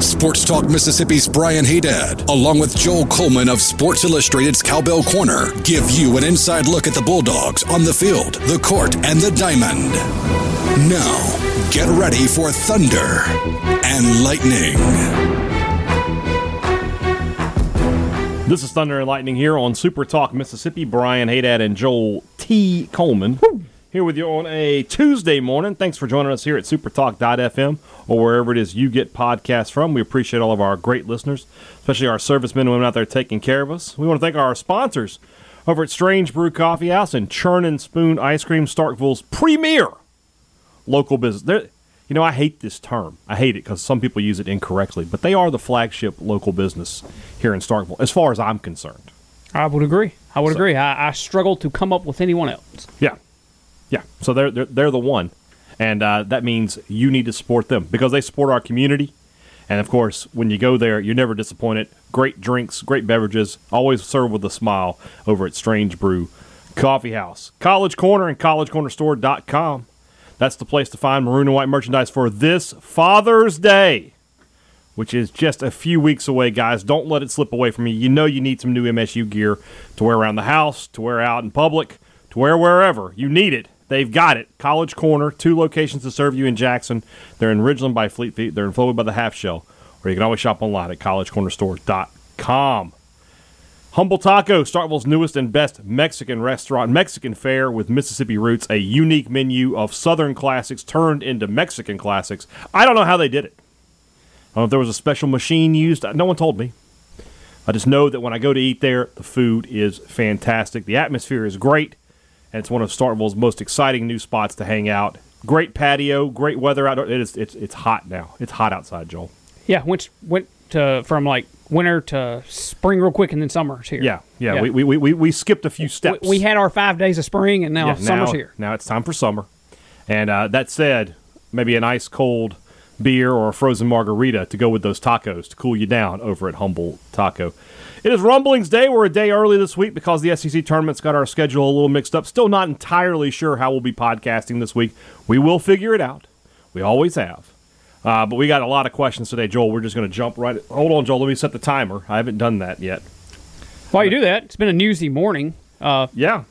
Sports Talk Mississippi's Brian Hadad, along with Joel Coleman of Sports Illustrated's Cowbell Corner, give you an inside look at the Bulldogs on the field, the court, and the diamond. Now, get ready for Thunder and Lightning. This is Thunder and Lightning here on Super Talk Mississippi. Brian Hadad and Joel T. Coleman here with you on a Tuesday morning. Thanks for joining us here at supertalk.fm or wherever it is you get podcasts from. We appreciate all of our great listeners, especially our servicemen and women out there taking care of us. We want to thank our sponsors over at Strange Brew Coffee House and Churn and Spoon Ice Cream, Starkville's premier local business. They're, you know, I hate this term. I hate it because some people use it incorrectly, but they are the flagship local business here in Starkville, as far as I'm concerned. I would agree. I would agree. I, I struggle to come up with anyone else. Yeah, yeah. So they're they're, they're the one, and uh, that means you need to support them because they support our community. And of course, when you go there, you're never disappointed. Great drinks, great beverages, always served with a smile over at Strange Brew Coffee House. College Corner and collegecornerstore.com. That's the place to find maroon and white merchandise for this Father's Day, which is just a few weeks away, guys. Don't let it slip away from you. You know you need some new MSU gear to wear around the house, to wear out in public, to wear wherever. You need it. They've got it. College Corner, two locations to serve you in Jackson. They're in Ridgeland by Fleet Feet. They're in Flowood by the Half Shell. Or you can always shop online at collegecornerstore.com. Humble Taco, Starkville's newest and best Mexican restaurant, Mexican fare with Mississippi roots, a unique menu of Southern classics turned into Mexican classics. I don't know how they did it. I don't know if there was a special machine used. No one told me. I just know that when I go to eat there, the food is fantastic. The atmosphere is great, and it's one of Starkville's most exciting new spots to hang out. Great patio, great weather out. It is. It's it's hot now. It's hot outside, Joel. Yeah, went went to from like winter to spring real quick, and then summer's here. Yeah, yeah. We, we, we, we skipped a few steps. We, we had our five days of spring, and now Yeah, summer's now, here. Now it's time for summer. And uh, that said, maybe an ice cold beer or a frozen margarita to go with those tacos to cool you down over at Humble Taco. It is Rumblings Day. We're a day early this week because the SEC tournament's got our schedule a little mixed up. Still not entirely sure how we'll be podcasting this week. We will figure it out. We always have. Uh, but we got a lot of questions today, Joel. We're just going to jump right. Hold on, Joel. Let me set the timer. I haven't done that yet. While you do that, it's been a newsy morning. Uh, Yeah.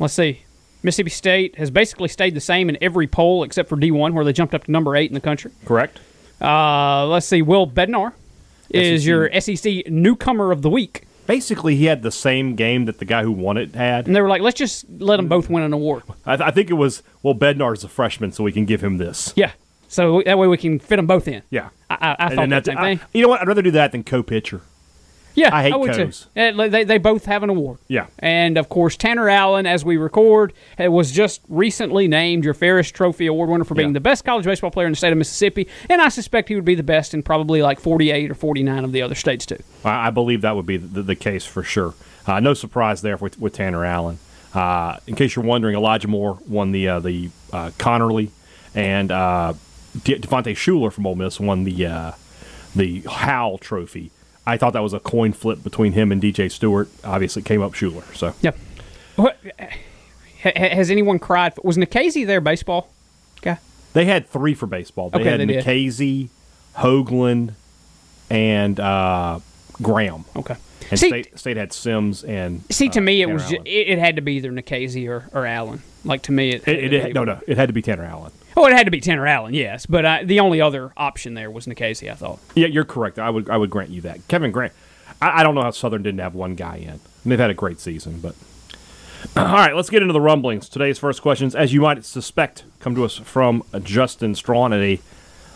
let's see. Mississippi State has basically stayed the same in every poll except for D1, where they jumped up to number eight in the country. Correct. Uh, let's see. Will Bednar is your SEC newcomer of the week. Basically, he had the same game that the guy who won it had. And they were like, let's just let them both win an award. I, th- I think it was well, Bednar's a freshman, so we can give him this. Yeah. So that way we can fit them both in. Yeah, I, I, I thought that same thing. I- you know what? I'd rather do that than co-pitcher. Yeah, I hate would co's. too. Uh, They, they both have an award. Yeah. And of course, Tanner Allen, as we record, uh, was just recently named your Ferris Trophy Award winner for being Yeah. the best college baseball player in the state of Mississippi. And I suspect he would be the best in probably like 48 or 49 of the other states, too. I, I believe that would be the, the case for sure. Uh, no surprise there with, with Tanner Allen. Uh, in case you're wondering, Elijah Moore won the uh, the uh, Conerly, and uh, De- Devontae Shuler from Ole Miss won the uh, the Howell Trophy. I thought that was a coin flip between him and DJ Stewart. Obviously, it came up Shuler. So yeah. What, has anyone cried? Was Nikhazy their baseball guy? They had three for baseball. They Okay, had they. Nikhazy, Hoglund, and uh, Graham. Okay. And See- State, State had Sims and. See, to uh, me, it Tanner was ju- Allen. it, it had to be either Nikhazy or, or Allen. Like to me, it, It, it, it- no, no, it had to be Tanner Allen. Oh, it had to be Tanner Allen, yes. But uh, the only other option there was Nikhazy, I thought. Yeah, you're correct. I would I would grant you that. Kevin Grant. I, I don't know how Southern didn't have one guy in. And they've had a great season, but. All right, let's get into the rumblings. Today's first questions, as you might suspect, come to us from Justin Strawn at a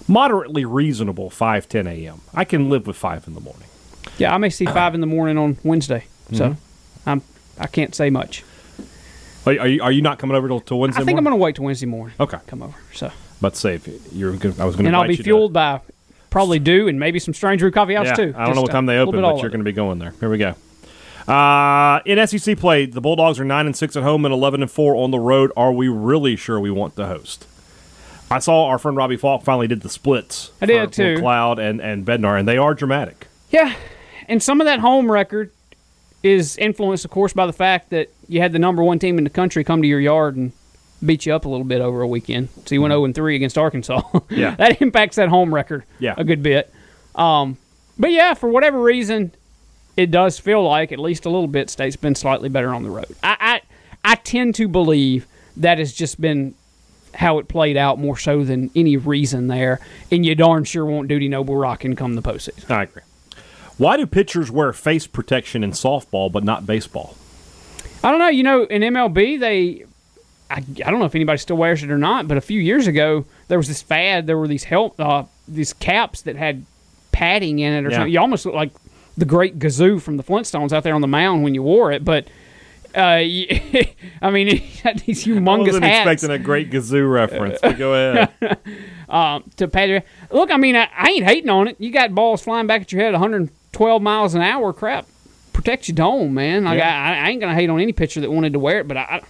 moderately reasonable 5:10 a.m. I can live with five in the morning. Yeah, I may see five in the morning on Wednesday, so Mm-hmm. I'm I can't say much. Are, are you are you not coming over till, till Wednesday? I think I'm going to wait till Wednesday morning. Okay. come over. So, But say if you're gonna, I was going to and I'll be fueled by probably dew and maybe some Strange Brew Coffee House yeah, too. I don't know what time uh, they open, but you're going to be going there. Here we go. Uh, in SEC play, the Bulldogs are nine and six at home and eleven and four on the road. Are we really sure we want to host? I saw our friend Robbie Falk finally did the splits. I did, for- too. for Cloud and and Bednar, and they are dramatic. Yeah, and some of that home record is influenced, of course, by the fact that you had the number one team in the country come to your yard and beat you up a little bit over a weekend. So you went 0 and 3 against Arkansas. Mm-hmm. Yeah. that impacts that home record Yeah. a good bit. Um, but yeah, for whatever reason, it does feel like at least a little bit State's been slightly better on the road. I I, I tend to believe that has just been how it played out more so than any reason there. And you darn sure won't Dudy Noble rocking come the postseason. I agree. Why do pitchers wear face protection in softball but not baseball? I don't know. You know, in MLB, they. I, I don't know if anybody still wears it or not, but a few years ago there was this fad. There were these help, uh, these caps that had padding in it or Yeah. something. You almost looked like the Great Gazoo from the Flintstones out there on the mound when you wore it. But uh, I mean, these I wasn't hats expecting a great Gazoo reference, but go ahead. to pad. your- Look, I mean, I, I ain't hating on it. You got balls flying back at your head, 112 miles an hour. Crap, protect your dome, man. Like Yeah. I, I ain't gonna hate on any pitcher that wanted to wear it, but I, I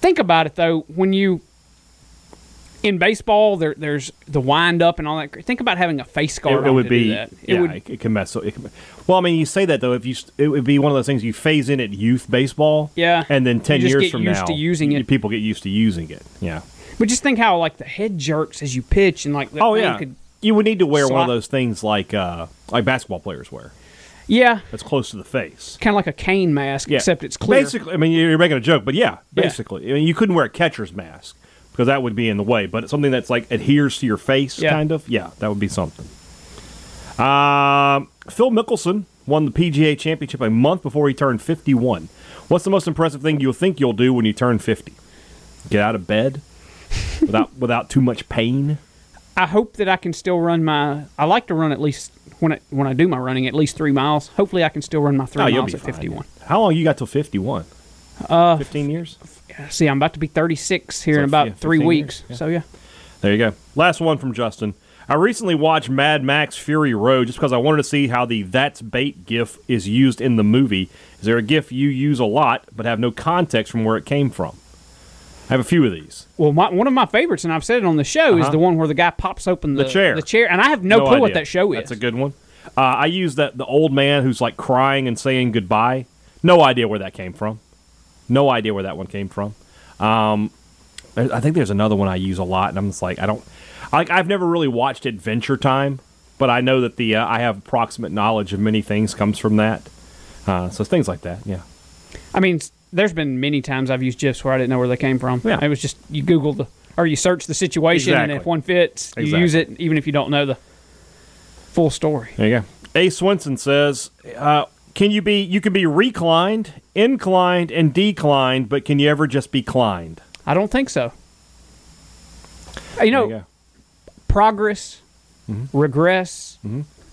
think about it though. When you in baseball, there, there's the wind up and all that. Think about having a face guard. it, it would be that. It yeah, would, it, can mess. It can, well, I mean, you say that though. If you, it would be one of those things you phase in at youth baseball. Yeah. and then ten years get from used now, to using you- it. People get used to using it. Yeah. but just think how like the head jerks as you pitch and like the Oh yeah. could, you would need to wear one of those things like uh, like basketball players wear. yeah, That's close to the face. kind of like a cane mask, Yeah. except it's clear. Basically, I mean, you're making a joke, but yeah, Yeah. basically, I mean, you couldn't wear a catcher's mask because that would be in the way. But it's something that's like adheres to your face, Yeah. kind of. Yeah, that would be something. Um, Phil Mickelson won the PGA Championship a month before he turned 51. What's the most impressive thing you'll think you'll do when you turn 50? Get out of bed without without too much pain. I hope that I can still run my. I like to run at least when I, when I do my running at least three miles. Hopefully, I can still run my three Oh, miles at fine. fifty one. How long you got till 51? Uh, 15 years. See, I'm about to be thirty six here So, in about yeah, three weeks. yeah. So yeah, There you go. Last one from Justin. I recently watched Mad Max Fury Road just because I wanted to see how the That's Bait gif is used in the movie. Is there a gif you use a lot but have no context from where it came from? I have a few of these. well, my, one of my favorites, and I've said it on the show, is Uh-huh. the one where the guy pops open the, The chair. the chair, and I have no, clue what that show is. That's a good one. Uh, I use that the old man who's like crying and saying goodbye. No idea where that came from. No idea where that one came from. Um, I think there's another one I use a lot, and I'm just like I don't like. I've never really watched Adventure Time, but I know that the uh, I have approximate knowledge of many things comes from that. Uh, so things like that, yeah. I mean, there's been many times I've used gifs where I didn't know where they came from. Yeah. It was just you Google the or you search the situation, and if one fits, you use it, even if you don't know the full story. There you go. A. Swinson says, uh, "Can you be? You can be reclined, inclined, and declined, but can you ever just be climbed?" I don't think so. Uh, You know, you progress, Mm-hmm. regress,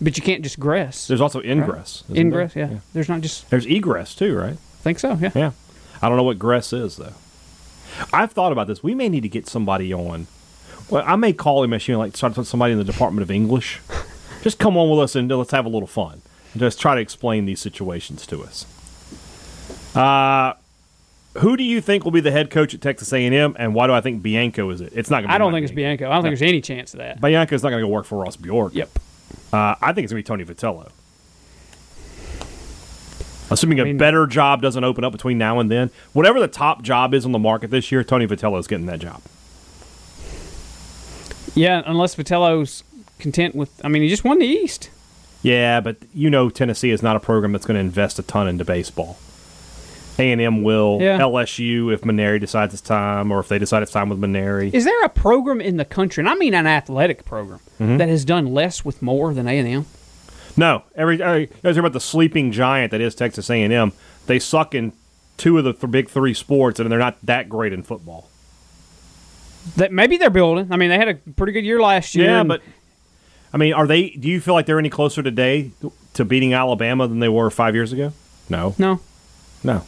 but you can't just gress. There's also ingress. isn't Ingress, there? yeah. There's not just There's egress too, right? think so, yeah. Yeah. I don't know what gress is though. I've thought about this. We may need to get somebody on. Well, I may call him and like start with somebody in the Department of English. Just come on with us and let's have a little fun. And just try to explain these situations to us. Uh who do you think will be the head coach at Texas A&M, and why do I think Bianco is it? It's not going to. be I don't Mike think it's Bianco. I don't think there's any chance of that. Bianco's not going to go work for Ross Bjork. Yep. Uh, I think it's going to be Tony Vitello. Assuming a mean- better job doesn't open up between now and then, whatever the top job is on the market this year, Tony Vitello is getting that job. Yeah, unless Vitello's content with. I mean, he just won the East. Yeah, but you know Tennessee is not a program that's going to invest a ton into baseball. A and M will. Yeah. LSU if Mainieri decides it's time, or if they decide it's time with Mainieri. Is there a program in the country, and I mean an athletic program, Mm-hmm. that has done less with more than A and M? No, every, guys hear about the sleeping giant that is Texas A and M. They suck in two of the th- big three sports, and they're not that great in football. That maybe they're building. I mean, they had a pretty good year last year. Yeah, but I mean, are they? Do you feel like they're any closer today to beating Alabama than they were five years ago? No, no. no.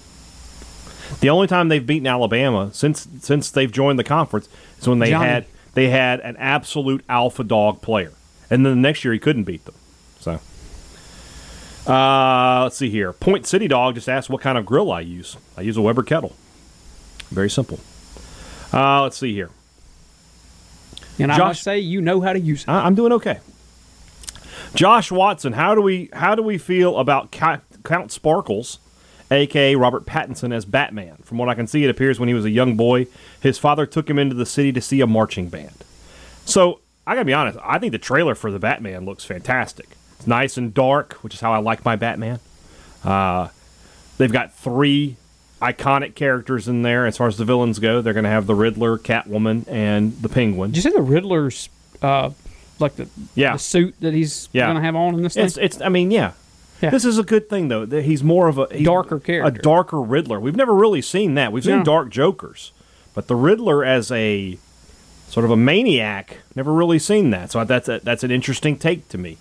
The only time they've beaten Alabama since since they've joined the conference is when they Johnny. had they had an absolute alpha dog player, and then the next year he couldn't beat them. Uh, let's see here. Point City Dog just asked what kind of grill I use. I use a Weber kettle. Very simple. Uh, let's see here. And I Josh- must say, you know how to use it. I- I'm doing okay. Josh Watson, how do we how do we feel about Count Sparkles, aka Robert Pattinson, as Batman? From what I can see, it appears when he was a young boy, his father took him into the city to see a marching band. So I gotta be honest, I think the trailer for the Batman looks fantastic. Nice and dark, which is how I like my Batman. Uh, they've got three iconic characters in there as far as the villains go. They're gonna have the Riddler, Catwoman, and the Penguin. Did you say the Riddler's, uh, like the, Yeah. the suit that he's Yeah. going to have on in this thing? It's it's. I mean, yeah. Yeah. This is a good thing though. that He's more of a Darker character. a darker Riddler. We've never really seen that. We've seen No. dark Jokers, but the Riddler as a sort of a maniac, never really seen that. So that's a, that's an interesting take to me.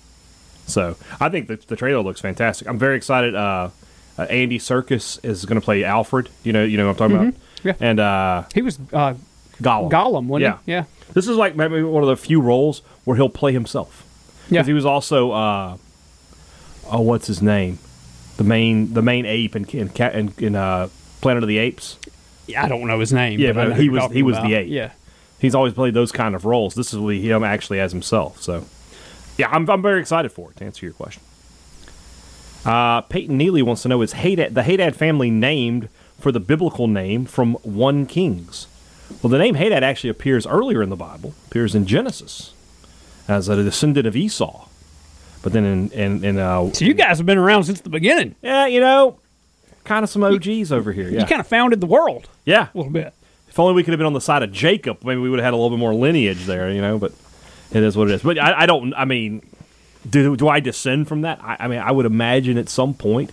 So I think the, the trailer looks fantastic. I'm very excited. Uh, uh, Andy Serkis is going to play Alfred. You know, you know what I'm talking about. Mm-hmm. Yeah. And uh, he was uh, Gollum. Gollum, wasn't Yeah. he? Yeah. This is like maybe one of the few roles where he'll play himself. Yeah. Because he was also, uh, oh, what's his name? The main the main ape in in, in, in uh, Planet of the Apes. Yeah, I don't know his name. Yeah, but but he was- he was about. the ape. Yeah. He's always played those kind of roles. This is what him actually as himself. So, yeah, I'm, I'm very excited for it. To answer your question, uh, Peyton Neely wants to know is Hadad, the Hadad family named for the biblical name from one Kings? Well, the name Hadad actually appears earlier in the Bible. Appears in Genesis as a descendant of Esau. But then in in, in uh, So you guys have been around since the beginning. yeah, you know, kind of some OGs over here. Yeah, You kind of founded the world yeah. a little bit. If only we could have been on the side of Jacob, maybe we would have had a little bit more lineage there, you know. But it is what it is. But I, I don't. I mean, do do I descend from that? I, I mean, I would imagine at some point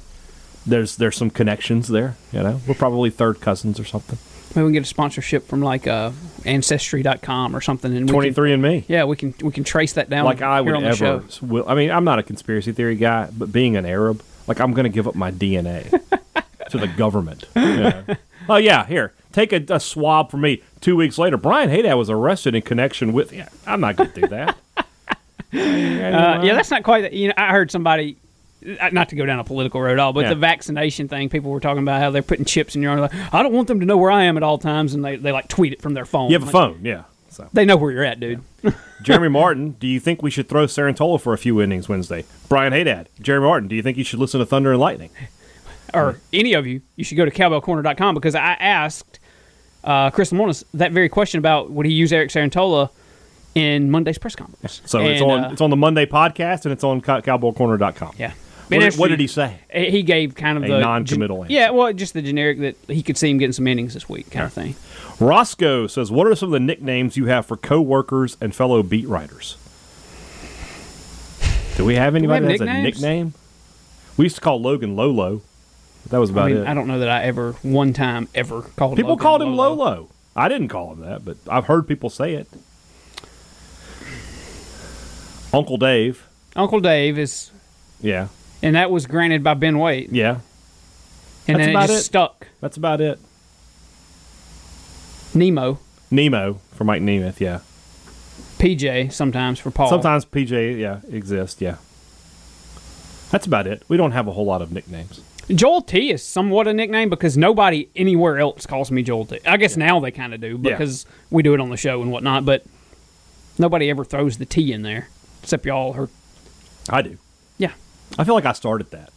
there's there's some connections there. You know, we're probably third cousins or something. Maybe we can get a sponsorship from like uh, Ancestry.com or something. And we Twenty and me. Yeah, we can we can trace that down. Like I would ever. Will, I mean, I'm not a conspiracy theory guy, but being an Arab, like I'm going to give up my DNA to the government. you know. Oh yeah, here, take a, a swab from me. Two weeks later, Brian Hadad was arrested in connection with. Yeah, I'm not going to do that. Uh, yeah, that's not quite. You know, I heard somebody. uh, Not to go down a political road at all, but Yeah. the vaccination thing, people were talking about how they're putting chips in your arm. Like, I don't want them to know where I am at all times, and they, they like tweet it from their phone. You have a Like, phone, yeah. So, They know where you're at, dude. Jeremy Martin, do you think we should throw Cerantola for a few innings Wednesday? Brian Hadad, Jeremy Martin, do you think you should listen to Thunder and Lightning? or any of you, you should go to cowbellcorner.com because I asked uh, Chris Lemonis that very question about would he use Eric Cerantola in Monday's press conference. So it's on uh, it's on the Monday podcast and it's on cow- cowbellcorner.com. yeah. What, did- what did he say? He gave kind of A the non-committal answer. Yeah, well, just the generic that he could see him getting some innings this week, kind of thing. Roscoe says, "What are some of the nicknames you have for coworkers and fellow beat writers?" Do we have anybody have that has a nickname? We used to call Logan Lolo. That was about I mean, it. I don't know that I ever one time ever called People Logan called him Lolo. Lolo. I didn't call him that, but I've heard people say it. Uncle Dave. Uncle Dave is, Yeah. and that was granted by Ben Waite, Yeah. and That's then it it. stuck. That's about it. Nemo, Nemo for Mike Nemeth, yeah. PJ sometimes for Paul. Sometimes PJ, yeah, exists, yeah. That's about it. We don't have a whole lot of nicknames. Joel T is somewhat a nickname because nobody anywhere else calls me Joel T. I guess now they kind of do Yeah. because we do it on the show and whatnot, but nobody ever throws the T in there except y'all. Or I do. yeah, I feel like I started that.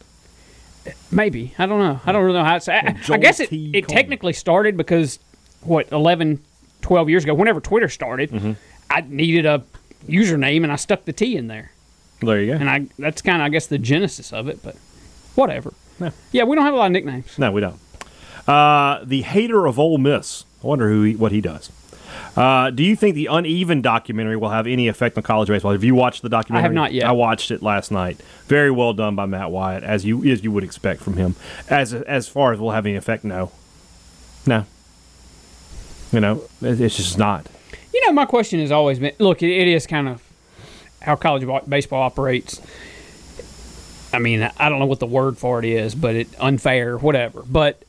maybe I don't know. I don't really know how it's. I, I guess it, T. it Coleman. technically started because what 11, 12 years ago, whenever Twitter started, Mm-hmm. I needed a username and I stuck the T in there, There you go. and I that's kind of I guess the genesis of it, but whatever. Yeah. Yeah, we don't have a lot of nicknames. No, we don't. Uh, the hater of Ole Miss. I wonder who he, what he does. Uh, do you think the uneven documentary will have any effect on college baseball? Have you watched the documentary? I have not yet. I watched it last night. Very well done by Matt Wyatt, as you as you would expect from him. As as far as will have any effect, no, no. You know, it's just not. You know, my question has always been look, it is kind of how college baseball operates. I mean, I don't know what the word for it is, but it unfair, whatever. But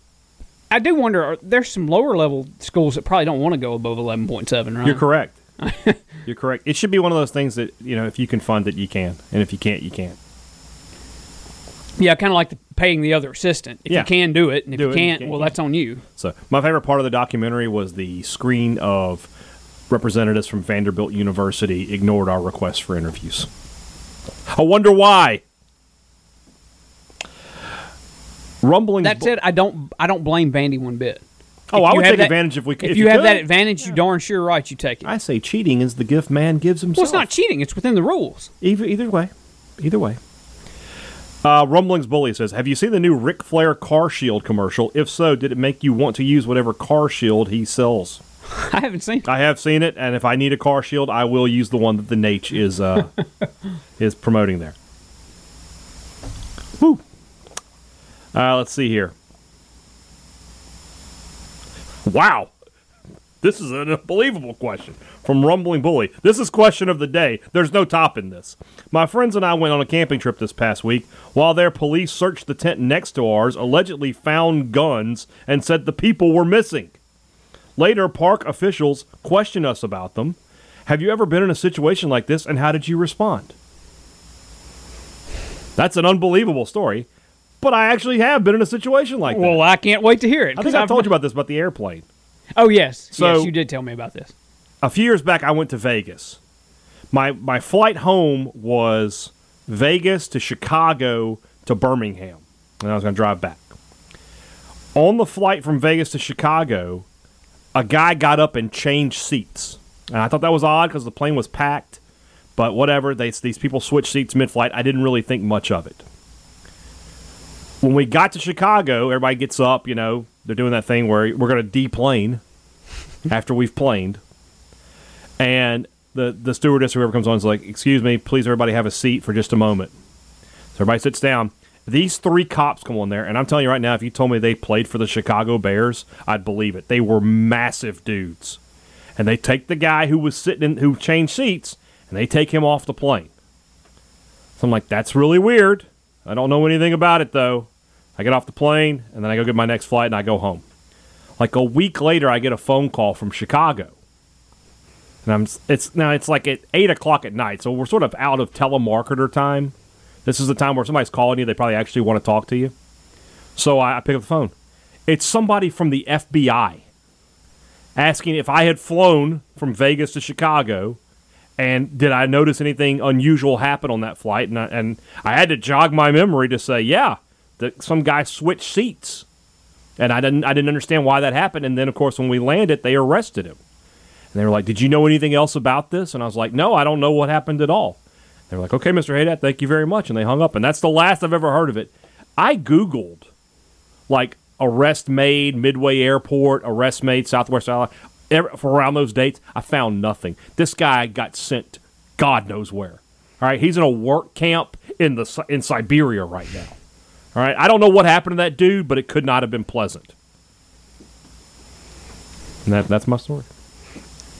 I do wonder are, there's some lower level schools that probably don't want to go above 11.7, right? You're correct. You're correct. It should be one of those things that you know, if you can fund it, you can, and if you can't, you can't. Yeah, kind of like the, paying the other assistant. If Yeah. you can do it, and if Do you it, can't, can't, well, that's on you. So my favorite part of the documentary was the screen of representatives from Vanderbilt University ignored our requests for interviews. I wonder why. Rumblings. That said, I don't I don't blame Vandy one bit. oh, if I would take that- advantage if we If, if you, have could. that advantage, you darn sure right you take it. I say cheating is the gift man gives himself. well, it's not cheating; it's within the rules. Either, either way. Either way. Uh, Rumblings Bully says, Have you seen the new Ric Flair car shield commercial? If so, did it make you want to use whatever car shield he sells? I haven't seen. I have seen it, and if I need a car shield, I will use the one that the Naitch is uh, is promoting there. Woo. Uh, let's see here. Wow. This is an unbelievable question from Rumbling Bully. This is question of the day. There's no topping this. My friends and I went on a camping trip this past week. While there, police searched the tent next to ours, allegedly found guns, and said the people were missing. Later, park officials questioned us about them. Have you ever been in a situation like this, and how did you respond? That's an unbelievable story, but I actually have been in a situation like that. Well. I can't wait to hear it. I think I've I've told you about this about the airplane. Oh yes, So- yes, you did tell me about this. a few years back I went to Vegas. My my flight home was Vegas to Chicago to Birmingham. And I was going to drive back. On the flight from Vegas to Chicago, a guy got up and changed seats. And I thought that was odd because the plane was packed. But whatever, they, these people switched seats mid-flight. I didn't really think much of it. When we got to Chicago, everybody gets up. You know, they're doing that thing where we're going to deplane after we've planed and the the stewardess whoever comes on is like, "Excuse me, please everybody have a seat for just a moment." So everybody sits down. These three cops come on there, and I'm telling you right now, if you told me they played for the Chicago Bears, I'd believe it. They were massive dudes, and they take the guy who was sitting in, who changed seats, and they take him off the plane. So I'm like, that's really weird. I don't know anything about it though. I get off the plane, and then I go get my next flight, and I go home. Like a week later, I get a phone call from Chicago. And I'm it's now it's like at eight o'clock at night, so we're sort of out of telemarketer time. This is the time where somebody's calling you; they probably actually want to talk to you. So I, I pick up the phone. It's somebody from the FBI asking if I had flown from Vegas to Chicago, and did I notice anything unusual happen on that flight? And I, and I had to jog my memory to say, yeah, that some guy switched seats, and I didn't I didn't understand why that happened. And then of course when we landed, they arrested him. And they were like, Did you know anything else about this? And I was like, No, I don't know what happened at all. They were like, Okay, Mr. Hadad, thank you very much. And they hung up. And that's the last I've ever heard of it. I Googled like arrest made, Midway Airport, arrest made, Southwest Airlines, for around those dates. I found nothing. This guy got sent God knows where. All right, he's in a work camp in the in Siberia right now. All right, I don't know what happened to that dude, but it could not have been pleasant. And that, that's my story.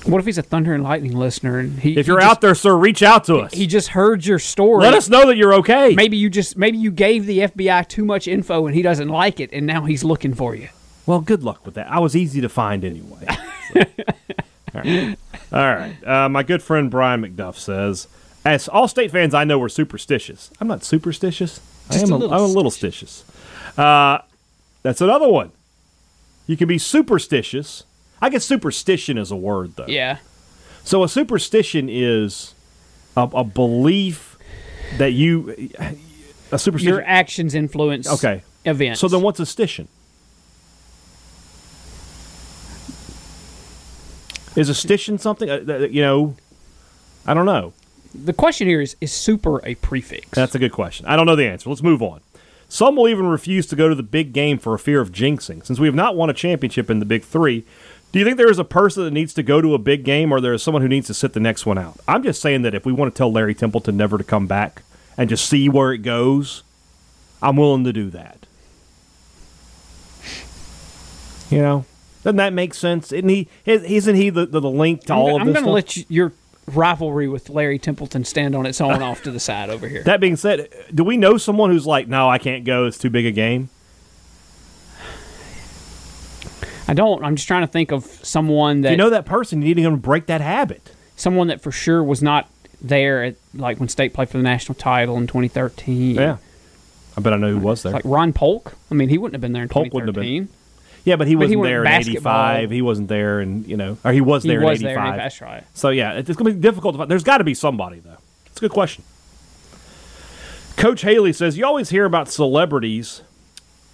What if he's a Thunder and Lightning listener and he? If you're he out there, sir, reach out to us. he just heard your story. Let us know that you're okay. Maybe you just maybe you gave the FBI too much info and he doesn't like it, and now he's looking for you. Well, good luck with that. I was easy to find anyway. So. All right. All right. Uh, my good friend Brian McDuff says, as all state fans I know are superstitious. I'm not superstitious. Just I am a a, little I'm a little stitious. Uh, that's another one. You can be superstitious. I guess superstition is a word, though. Yeah. So a superstition is a, a belief that you. A superstition. Your actions influence Okay. events. So then, what's a stition? Is a stition something? Uh, that- you know, I don't know. The question here is: Is super a prefix? That's a good question. I don't know the answer. Let's move on. Some will even refuse to go to the big game for a fear of jinxing. Since we have not won a championship in the big three, do you think there is a person that needs to go to a big game or there is someone who needs to sit the next one out? I'm just saying that if we want to tell Larry Templeton never to come back and just see where it goes, I'm willing to do that. You know? Doesn't that make sense? Isn't he, isn't he the, the, the link to I'm, all of I'm this going to let you, your rivalry with Larry Templeton stand on its own off to the side over here. That being said, do we know someone who's like, no, I can't go. It's too big a game? I don't. I'm just trying to think of someone that you know that person, you need to break that habit. someone that for sure was not there at like when State played for the national title in 2013. Yeah. I bet I know who was there. Like Ron Polk. I mean, he wouldn't have been there in Polk wouldn't have been. 2013. yeah, but he but wasn't went there in basketball. '85. He wasn't there, and you know, or he was He there was in '85. in- That's right. So yeah, it's going to be difficult to find. There's got to be somebody though. It's a good question. Coach Haley says you always hear about celebrities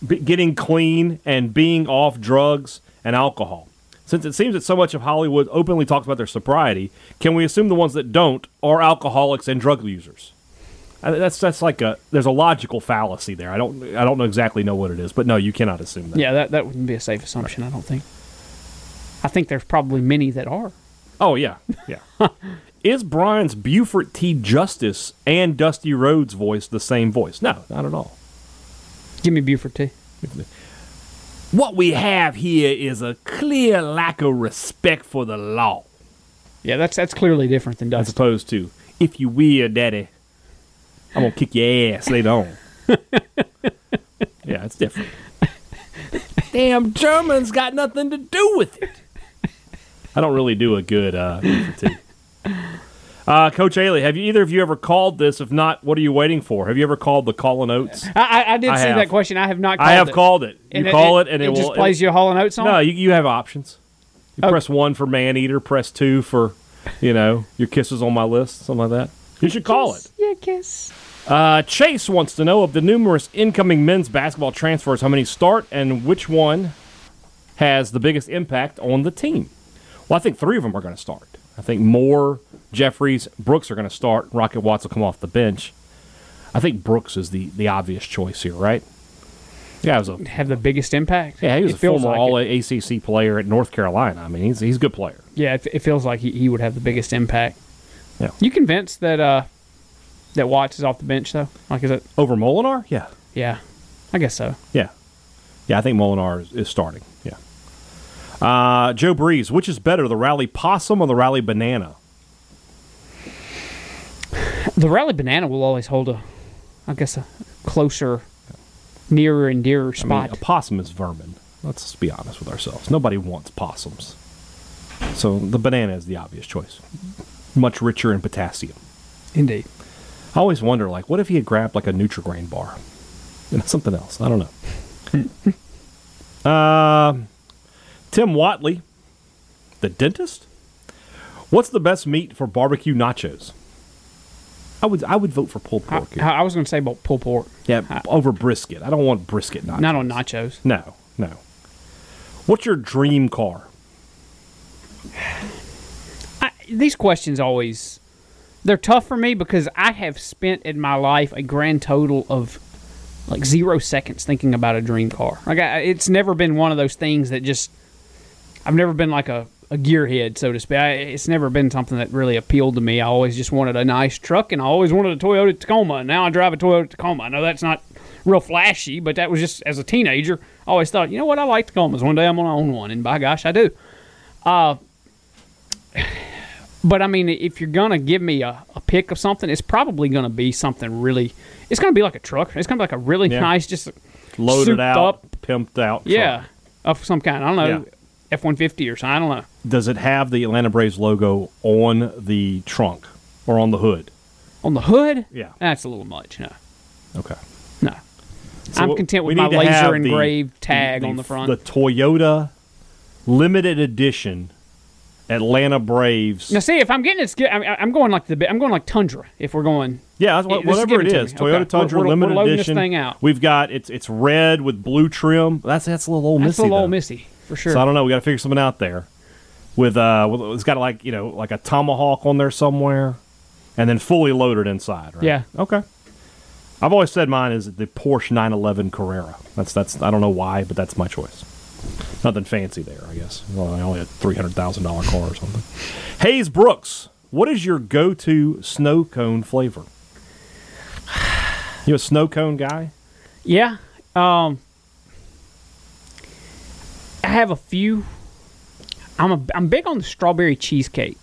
getting clean and being off drugs and alcohol. Since it seems that so much of Hollywood openly talks about their sobriety, can we assume the ones that don't are alcoholics and drug users? I- That's that's like a there's a logical fallacy there. I don't I don't know exactly know what it is, but no, you cannot assume that. Yeah, that, that wouldn't be a safe assumption, I don't think. I think there's probably many that are. Oh yeah, yeah. Is Brian's Buford T. Justice and Dusty Rhodes voice the same voice? No, not at all. Give me Buford T. What we have here is a clear lack of respect for the law, Yeah, that's that's clearly different than Dusty. as opposed to if you will, Daddy, I'm gonna kick your ass later on. yeah, it's different. Damn Germans got nothing to do with it. I don't really do a good uh, Uh, Coach Ailey, have you either of you ever called this? If not, what are you waiting for? Have you ever called the Call Oates? I, I, I did I see have. that question. I have not called I have it. called it. You And call it, and it, it will. just plays you a Hall and Oates song? No, you, you have options. You Okay. press one for man eater, press two for, you know, your kisses on my list, something like that. You should call it. Yeah, kiss. Uh, Chase wants to know of the numerous incoming men's basketball transfers, how many start and which one has the biggest impact on the team. Well, I think three of them are going to start. I think Moore, Jeffries, Brooks are going to start. Rocket Watts will come off the bench. I think Brooks is the, the obvious choice here, right? Yeah, was a Have the biggest impact. yeah, he was It a former like All it. ACC player at North Carolina. I mean, he's he's a good player. Yeah, it, it feels like he, he would have the biggest impact. Yeah. You convinced that uh that Watts is off the bench though? Like, is it? Over Molinar? Yeah, Yeah, I guess so. yeah, yeah. I think Molinar is, is starting. Yeah. Uh, Joe Breeze, which is better, the Rally Possum or the Rally Banana? The rally banana will always hold a, I guess, a closer, nearer and dearer I mean, spot. a possum is vermin. Let's be honest with ourselves. Nobody wants possums. So the banana is the obvious choice. Much richer in potassium. Indeed. I always wonder, like, what if he had grabbed like a Nutrigrain bar? You know, something else. I don't know. uh, Tim Watley, the dentist. What's the best meat for barbecue nachos? I would I would vote for pulled I, pork. here. I was going to say about pulled pork, yeah, over brisket. I don't want brisket nachos. not on nachos. No, no. What's your dream car? I, these questions always they're tough for me because I have spent in my life a grand total of like zero seconds thinking about a dream car. Like I, it's never been one of those things that just I've never been like a, a gearhead, so to speak. I, it's never been something that really appealed to me. I always just wanted a nice truck, and I always wanted a Toyota Tacoma. And now I drive a Toyota Tacoma. I know that's not real flashy, but that was just as a teenager. I always thought, you know what, I like Tacomas. One day I'm gonna own one, and by gosh, I do. Uh, But I mean, if you're gonna give me a, a pick of something, it's probably gonna be something really. It's gonna be like a truck. It's gonna be like a really Yeah. nice, just Loaded out, up. pimped out. yeah, truck. of some kind. I don't know, F one fifty or something. I don't know. Does it have the Atlanta Braves logo on the trunk or on the hood? On the hood, Yeah. that's a little much. No, Okay. no. So I'm content with my need to have laser the- engraved tag on the front. The Toyota limited edition Atlanta Braves. now, see if I'm getting it, I'm, going like the. I'm going like Tundra. If we're going, Yeah, what, whatever give it is. Toyota Okay. Tundra We're- we're limited this edition. thing out. We've got it's it's red with blue trim. That's that's a little old that's missy. a little though. old missy for sure. So I don't know. We got to figure something out there. With uh, it's got like you know like a tomahawk on there somewhere, and then fully loaded inside. Right? Yeah. Okay. I've always said mine is the Porsche 911 Carrera. That's that's I don't know why, but that's my choice. Nothing fancy there, I guess. Well, I only had three hundred thousand dollar car or something. Hayes Brooks, what is your go-to snow cone flavor? You a snow cone guy? Yeah. Um I have a few. I'm a I'm big on the strawberry cheesecake.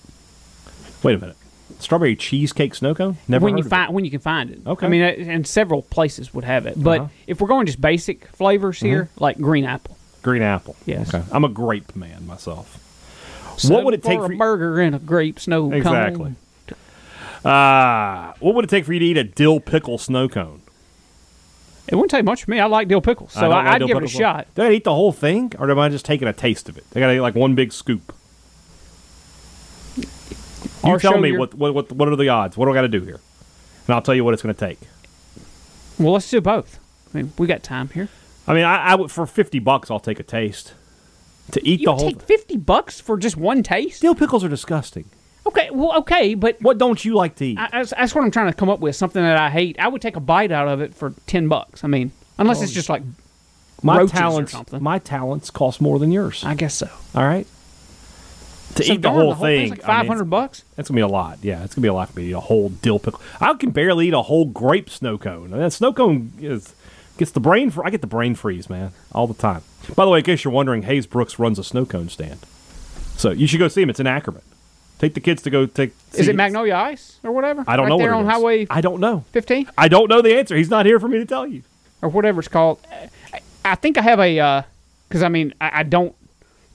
Wait a minute. Strawberry cheesecake snow cone? Never when you find when you can find it. Okay. I mean, uh, and several places would have it. But Uh-huh. if we're going just basic flavors here, like green apple. Green apple. Yes. Okay. I'm a grape man myself. what would it take for a burger and a grape snow Exactly. cone? Uh, what would it take for you to eat a dill pickle snow cone? It wouldn't take much for me. I like dill pickles, so I like I'd give it a shot. Do I eat the whole thing, or am I just taking a taste of it? I gotta eat like one big scoop. You Or tell me your- what, what what what are the odds? What do I got to do here? And I'll tell you what it's going to take. Well, let's do both. I mean, we got time here. I mean, I, I would for fifty bucks, I'll take a taste. To eat You the whole take fifty bucks for just one taste? dill pickles are disgusting. Okay, well, okay, but What don't you like to eat? I, that's, that's what I'm trying to come up with. Something that I hate. I would take a bite out of it for ten bucks. I mean, unless it's oh. just like my talents, something. my talents cost more than yours. I guess so. All right. To So eat the whole thing's thing, like I mean, five hundred bucks. That's gonna be a lot. Yeah, it's gonna be a lot for me to eat a whole dill pickle. I can barely eat a whole grape snow cone. And that snow cone is gets the brain. Fr- I get the brain freeze, man, all the time. By the way, in case you're wondering, Hayes Brooks runs a snow cone stand, so you should go see him. It's in Ackerman. Take the kids to go take. Is it Magnolia Ice or whatever? I don't right know there what it on is. Highway I don't know. 15 I don't know the answer. He's not here for me to tell you. or whatever it's called. I, think I have a uh, because I mean I, I don't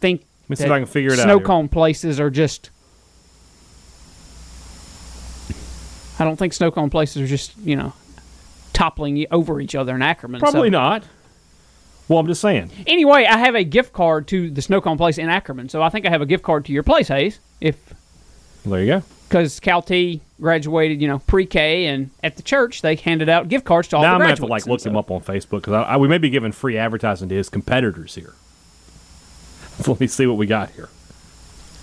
think Let me see if I can figure it out snow cone places are just. I don't think snow cone places are just you know toppling over each other in Ackerman. so- Probably not. Well, I'm just saying. Anyway, I have a gift card to the snow cone place in Ackerman, so I think I have a gift card to your place, Hayes. If There you go. because Cal T graduated, you know, pre-K, and at the church they handed out gift cards to all now the I'm gonna have to like look and him up on Facebook because we may be giving free advertising to his competitors here. So let me see what we got here.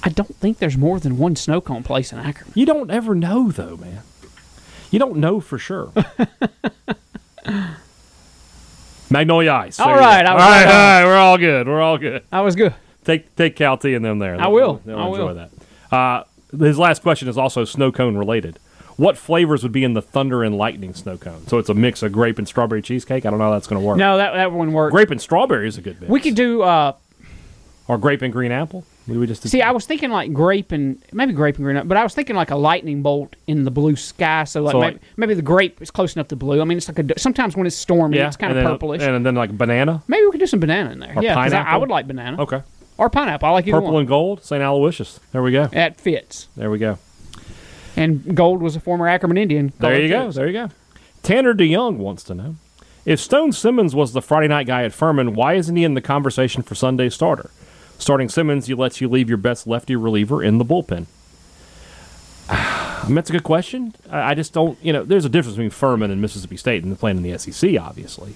I don't think there's more than one snow cone place in Ackerman. You don't ever know, though, man. You don't know for sure. Magnolia Ice. All right, go. I all right, right all right. We're all good. We're all good. That was good. Take take Cal T and them there. I will. They'll I enjoy will. that. Uh, his last question is also snow cone related. What flavors would be in the Thunder and Lightning snow cone? So it's a mix of grape and strawberry cheesecake. I don't know how that's going to work. No, that that one works. Grape and strawberry is a good mix. We could do. uh or grape and green apple. What do we just See, I was thinking like grape and maybe grape and green, up, but I was thinking like a lightning bolt in the blue sky. So like, So, maybe, like- maybe the grape is close enough to blue. I mean, it's like a. Sometimes when it's stormy, yeah, it's kind of purplish. and then like banana. maybe we could do some banana in there. Or yeah, 'cause I, I would like banana Okay, or pineapple. I like either purple one. and gold. St. Aloysius. There we go. That fits. There we go. And Gold was a former Ackerman Indian. There you go. There you go. Tanner DeYoung wants to know if Stone Simmons was the Friday night guy at Furman, why isn't he in the conversation for Sunday starter? Starting Simmons, he lets you leave your best lefty reliever in the bullpen. I mean, that's a good question. I, just don't, you know, there's a difference between Furman and Mississippi State and playing in the SEC, obviously.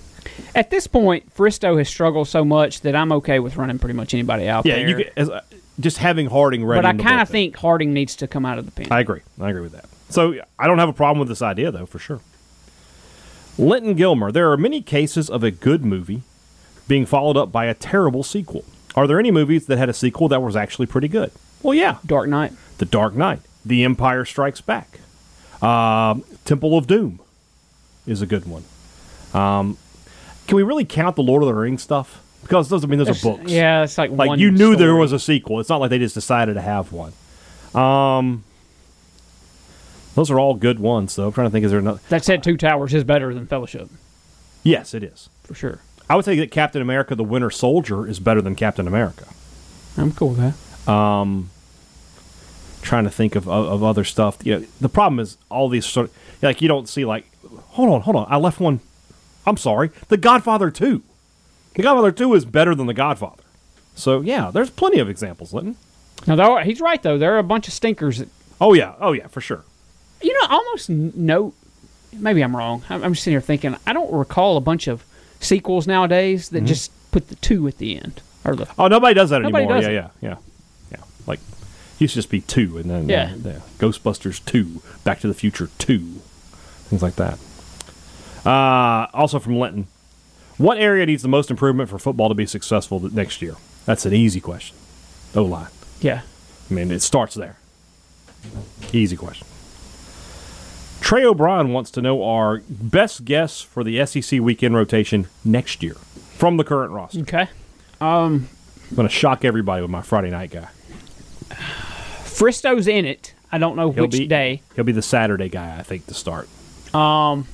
At this point, Fristoe has struggled so much that I'm okay with running pretty much anybody out Yeah, there. you could, as, uh, just having Harding ready. but I kind of think Harding needs to come out of the pen. I agree. I agree with that. So I don't have a problem with this idea, though, for sure. Linton Gilmer, there are many cases of a good movie being followed up by a terrible sequel. Are there any movies that had a sequel that was actually pretty good? Well, yeah. Dark Knight. The Dark Knight, The Empire Strikes Back, um, Temple of Doom is a good one. Um, can we really count the Lord of the Rings stuff? Because those, I mean, those are books. Yeah, it's like one Like you knew there was a sequel. It's not like they just decided to have one. Um, those are all good ones, though. I'm trying to think. Is there another? That said, Two Towers is better than Fellowship Yes, it is. for sure. I would say that Captain America: The Winter Soldier is better than Captain America. I'm cool with that. Um, Trying to think of, of, of other stuff. You know, the problem is all these sort of like you don't see like. Hold on, hold on. I left one. I'm sorry. The Godfather Two. The Godfather Two is better than The Godfather. So yeah, there's plenty of examples, Linton. Now, though, he's right though. There are a bunch of stinkers that Oh yeah, oh yeah, for sure. you know almost no. Maybe I'm wrong. I'm, I'm just sitting here thinking. I don't recall a bunch of sequels nowadays Mm-hmm. that just put the two at the end or the. Oh, nobody does that Nobody anymore. does yeah, it. yeah, yeah, yeah. Like used to just be two, and then Yeah. uh, the Ghostbusters two, Back to the Future two, things like that. Uh, also from Linton, what area needs the most improvement for football to be successful next year? That's an easy question. O line. Yeah. I mean, it starts there. Easy question. Trey O'Brien wants to know our best guess for the SEC weekend rotation next year from the current roster. Okay. I'm going to shock everybody with my Friday night guy. Fristoe's in it. I don't know He'll which be day. He'll be the Saturday guy, I think, to start. Um.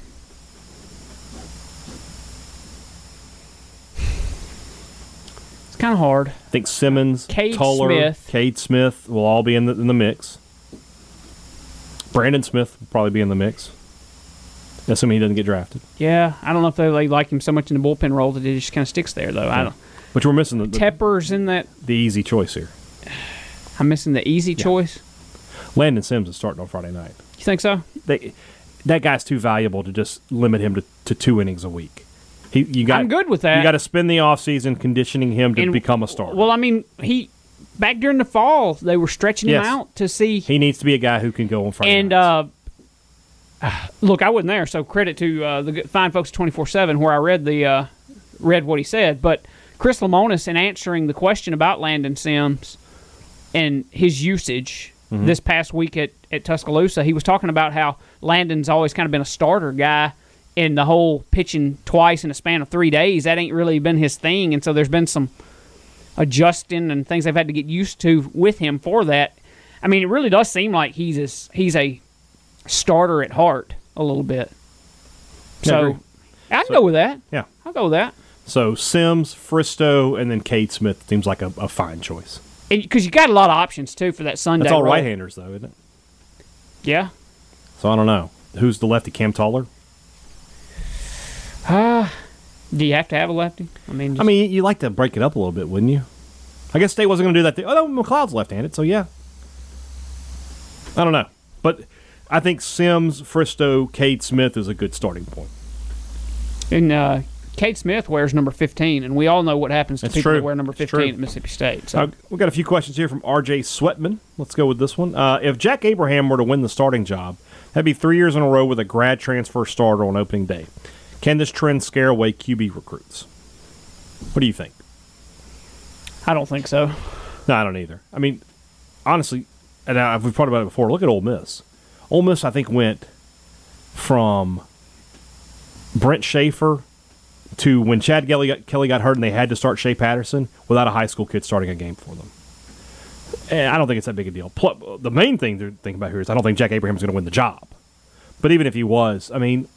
It's kind of hard. I think Simmons, Cade Tuller, Smith. Cade Smith will all be in the, in the mix. Brandon Smith will probably be in the mix. Assuming he doesn't get drafted. Yeah, I don't know if they like, like him so much in the bullpen role that he just kind of sticks there though. I don't. But we're missing the, the, Tepper's in that. the easy choice here. I'm missing the easy choice. Landon Sims is starting on Friday night. You think so? They, that guy's too valuable to just limit him to, to two innings a week. He, you got, I'm good with that. You got to spend the offseason conditioning him to And- become a starter. Well, I mean, he back during the fall they were stretching Yes. him out to see. he needs to be a guy who can go on Friday and uh, look, I wasn't there, so credit to uh, the fine folks twenty four seven where I read the uh, read what he said. But Chris Lemonis, in answering the question about Landon Sims and his usage Mm-hmm. this past week at, at Tuscaloosa, he was talking about how Landon's always kind of been a starter guy. In the whole pitching twice in a span of three days, that ain't really been his thing, and so there's been some adjusting and things they've had to get used to with him for that. I mean, it really does seem like he's a, he's a starter at heart a little bit. So. I can So- go with that. yeah. I'll go with that. So Sims, Fristoe, and then Cade Smith seems like a, a fine choice. Because you got a lot of options too for that Sunday. That's all role. right-handers though, isn't it? Yeah. So I don't know who's the lefty. Cam Tullar. Uh, Do you have to have a lefty? I mean, I mean, you like to break it up a little bit, wouldn't you? I guess State wasn't going to do that. Thing. Oh, no, McLeod's left-handed, so yeah. I don't know, but I think Sims, Fristoe, Cade Smith is a good starting point. and uh, Cade Smith wears number fifteen, and we all know what happens to That's people true. that wear number fifteen at Mississippi State. So Uh, we've got a few questions here from R.J. Sweatman. Let's go with this one. Uh, if Jack Abraham were to win the starting job, that'd be three years in a row with a grad transfer starter on opening day. Can this trend scare away QB recruits? What do you think? I don't think so. No, I don't either. I mean, honestly, and I, we've talked about it before. Look at Ole Miss. Ole Miss, I think, went from Brent Schaeffer to when Chad Kelly got, Kelly got hurt and they had to start Shea Patterson without a high school kid starting a game for them. And I don't think it's that big a deal. Pl- the main thing to think about here is I don't think Jack Abraham's going to win the job. But even if he was, I mean,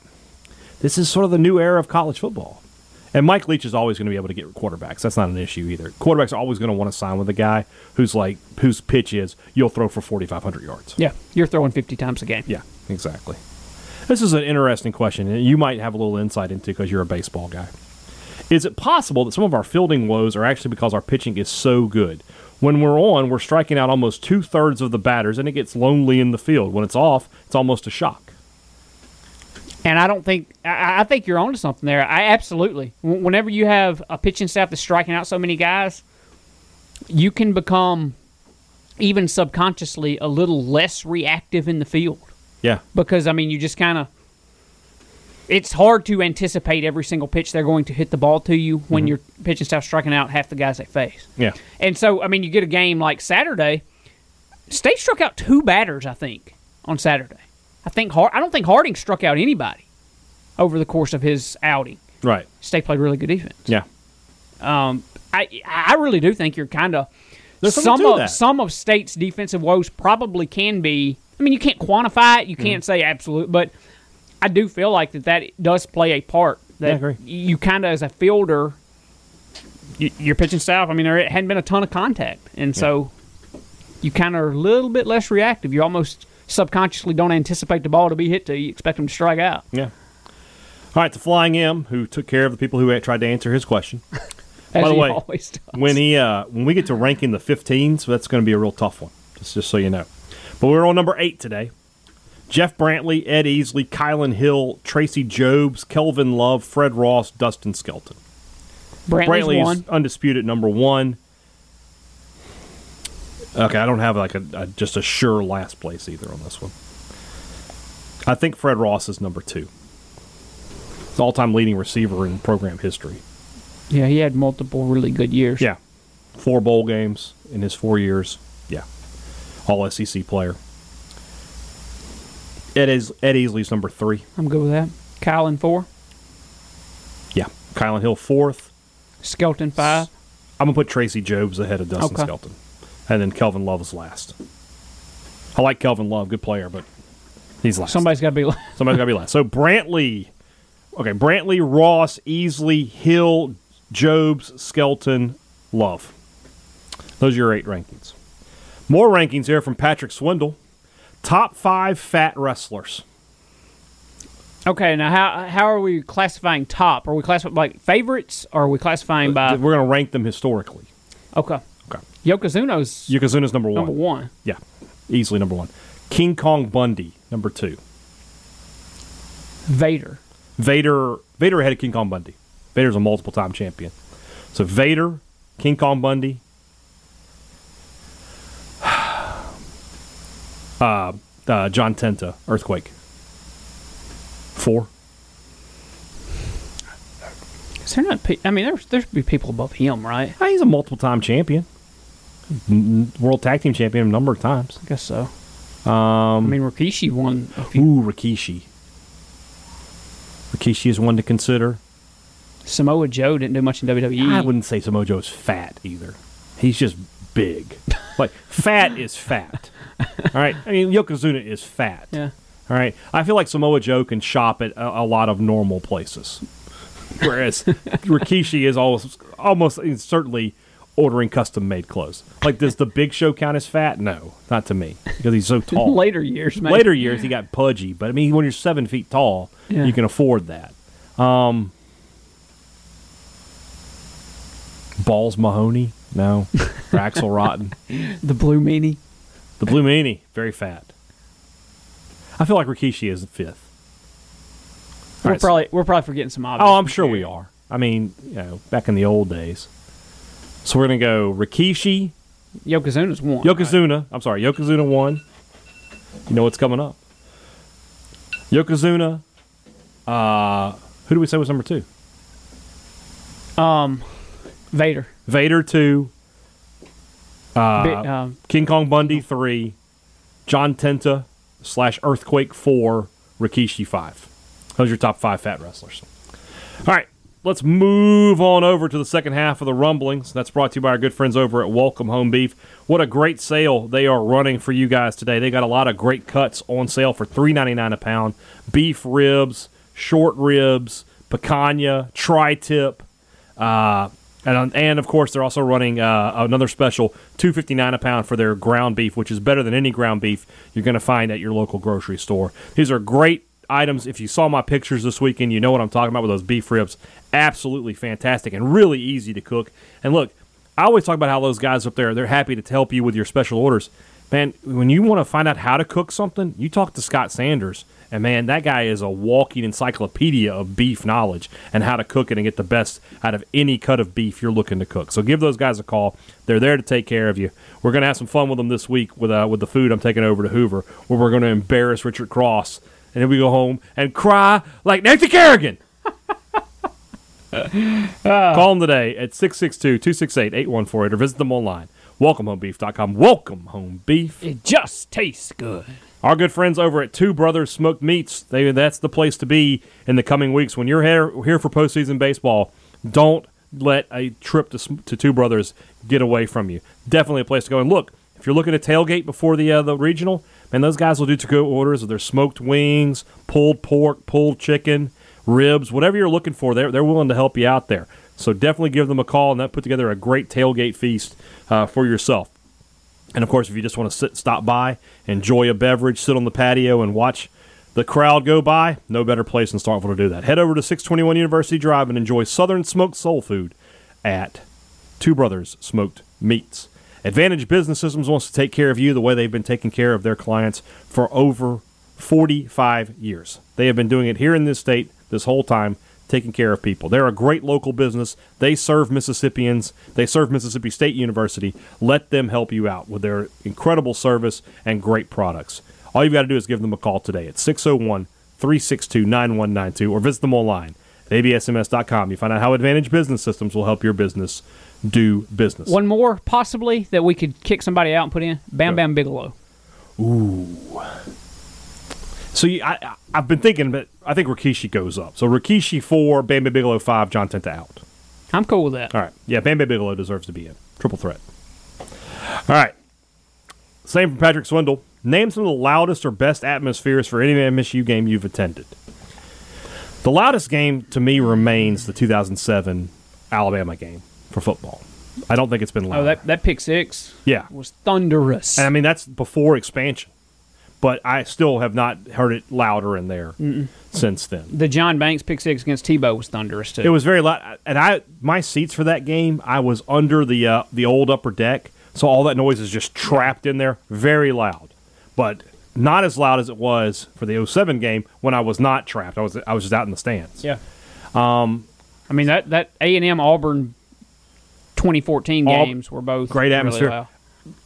this is sort of the new era of college football. And Mike Leach is always going to be able to get quarterbacks. That's not an issue either. Quarterbacks are always going to want to sign with a guy who's like whose pitch is you'll throw for 4500 yards. Yeah, you're throwing fifty times a game. Yeah, exactly. This is an interesting question, and you might have a little insight into because you're a baseball guy. Is it possible that some of our fielding woes are actually because our pitching is so good? When we're on, we're striking out almost two thirds of the batters, and it gets lonely in the field. When it's off, it's almost a shock. And I don't think I, I think you're onto something there. I absolutely. Whenever you have a pitching staff that's striking out so many guys, you can become even subconsciously a little less reactive in the field Yeah, because I mean you just kind of. It's hard to anticipate every single pitch they're going to hit the ball to you when mm-hmm. your pitching staff's striking out half the guys they face. yeah. And so, I mean, you get a game like Saturday. State struck out two batters, I think, on Saturday. I think Hard- I don't think Harding struck out anybody over the course of his outing. Right. State played really good defense. Yeah. Um, I I really do think you're kind of some of that. some of State's defensive woes probably can be. I mean, you can't quantify it. You can't Mm-hmm. say absolute, but I do feel like that that does play a part. That Yeah, you kind of as a fielder, y- your pitching staff. I mean, there hadn't been a ton of contact, and so you kind of are a little bit less reactive. You almost subconsciously don't anticipate the ball to be hit to. You expect them to strike out. Yeah. All right, the Flying M, who took care of the people who tried to answer his question. As By the he way, always does. when he uh, when we get to ranking the 15s, that's going to be a real tough one. Just just so you know. But we're on number eight today. Jeff Brantley, Ed Easley, Kylan Hill, Tracy Jobs, Kelvin Love, Fred Ross, Dustin Skelton. Brantley's Brantley one. is undisputed number one. Okay, I don't have like a, a just a sure last place either on this one. I think Fred Ross is number two. All time leading receiver in program history. Yeah, he had multiple really good years. Yeah. Four bowl games in his four years. Yeah. All SEC player. Ed, is, Ed Easley's number three. I'm good with that. Kylan four, Yeah. Kylan Hill fourth. Skelton five. I'm going to put Tracy Jobs ahead of Dustin Okay. Skelton. And then Kelvin Love is last. I like Kelvin Love, good player, but he's last. Somebody's got to be. last. Somebody's got to be last. So Brantley, okay, Brantley, Ross, Easley, Hill, Jobs, Skelton, Love. Those are your eight rankings. More rankings here from Patrick Swindle. Top five fat wrestlers. Okay, now how how are we classifying top? Are we classifying like favorites, or are we classifying by? We're going to rank them historically. Okay, Okay. Yokozuna's Yokozuna's number one. number one. Yeah, easily number one. King Kong Bundy, number two. Vader. Vader Vader ahead of King Kong Bundy. Vader's a multiple time champion. So Vader, King Kong Bundy, uh, uh, John Tenta, Earthquake. Four. Is there not? Pe- I mean, there's there's be people above him, right? Ah, he's a multiple time champion. World Tag Team Champion a number of times. I guess so. Um, I mean, Rikishi won a few. Ooh, Rikishi. Rikishi is one to consider. Samoa Joe didn't do much in. WWE. I wouldn't say Samoa Joe's fat either. He's just big. like fat is fat. All right. I mean Yokozuna is fat. Yeah. All right. I feel like Samoa Joe can shop at a, a lot of normal places, whereas Rikishi is almost almost certainly ordering custom made clothes. Like does the Big Show count as fat? No, not to me because he's so tall. Later years, man. Later years he got pudgy, but I mean when you're seven feet tall, Yeah. you can afford that. Um, Balls Mahoney, no. Axl Rotten, the Blue Meanie. the Blue Meanie, very fat. I feel like Rikishi is the fifth. All We're right, so- probably we're probably forgetting some obvious. oh, I'm sure we are. I mean, you know, back in the old days. So we're gonna go Rikishi, Yokozuna's one. Yokozuna. I'm sorry, Yokozuna one. You know what's coming up? Yokozuna. Uh, who do we say was number two? Um, Vader. Vader two. Uh, Big, um, King Kong Bundy three. John Tenta slash Earthquake four. Rikishi five. Those are your top five fat wrestlers. All right, let's move on over to the second half of the rumblings. That's brought to you by our good friends over at Welcome Home Beef. What a great sale they are running for you guys today. They got a lot of great cuts on sale for three ninety nine a pound. Beef ribs, short ribs, picanha, tri-tip, uh, and and of course they're also running uh, another special two fifty nine a pound for their ground beef, which is better than any ground beef you're going to find at your local grocery store. These are great items. If you saw my pictures this weekend, you know what I'm talking about with those beef ribs. Absolutely fantastic and really easy to cook. And look, I always talk about how those guys up there they're happy to help you with your special orders. Man, when you want to find out how to cook something, you talk to Scott Sanders. And man, that guy is a walking encyclopedia of beef knowledge and how to cook it and get the best out of any cut of beef you're looking to cook. So give those guys a call. They're there to take care of you. We're going to have some fun with them this week with uh, with the food I'm taking over to Hoover, where we're going to embarrass Richard Cross, and then we go home and cry like Nancy Kerrigan. Call them today at 662-268-8148 or visit them online. WelcomeHomeBeef.com. Welcome Home Beef. it just tastes good. Our good friends over at Two Brothers Smoked Meats, they, that's the place to be in the coming weeks. When you're here, here for postseason baseball, don't let a trip to, to Two Brothers get away from you. Definitely a place to go. And look, if you're looking to tailgate before the uh, the regional, man, those guys will do to go orders of their smoked wings, pulled pork, pulled chicken, ribs, whatever you're looking for. They're, they're willing to help you out there. So definitely give them a call and that put together a great tailgate feast uh, for yourself. And of course, if you just want to sit, stop by, enjoy a beverage, sit on the patio, and watch the crowd go by, no better place than Starkville to do that. Head over to 621 University Drive and enjoy Southern smoked soul food at Two Brothers Smoked Meats. Advantage Business Systems wants to take care of you the way they've been taking care of their clients for over 45 years. They have been doing it here in this state this whole time, taking care of people. They're a great local business. They serve Mississippians. They serve Mississippi State University. Let them help you out with their incredible service and great products. All you've got to do is give them a call today at 601 362 9192 or visit them online at absms.com. You find out how Advantage Business Systems will help your business do business. One more possibly that we could kick somebody out and put in. Bam Bam Bigelow. Ooh. So you, I, I- I've been thinking, but I think Rikishi goes up. So Rikishi four, Bam Bam Bigelow five, John Tenta out. I'm cool with that. All right, yeah, Bam Bam Bigelow deserves to be in triple threat. All right, same from Patrick Swindle. Name some of the loudest or best atmospheres for any MSU game you've attended. The loudest game to me remains the 2007 Alabama game for football. I don't think it's been loud. Oh, that that pick six yeah, was thunderous. and I mean that's before expansion. but I still have not heard it louder in there since then. The John Banks pick six against Tebow was thunderous too. It was very loud, and I my seats for that game. I was under the uh, the old upper deck, so all that noise is just trapped in there, very loud, but not as loud as it was for the 07 game when I was not trapped. I was I was just out in the stands. yeah. Um, I mean that that A and M Auburn 2014 All- games were both great really atmosphere. loud.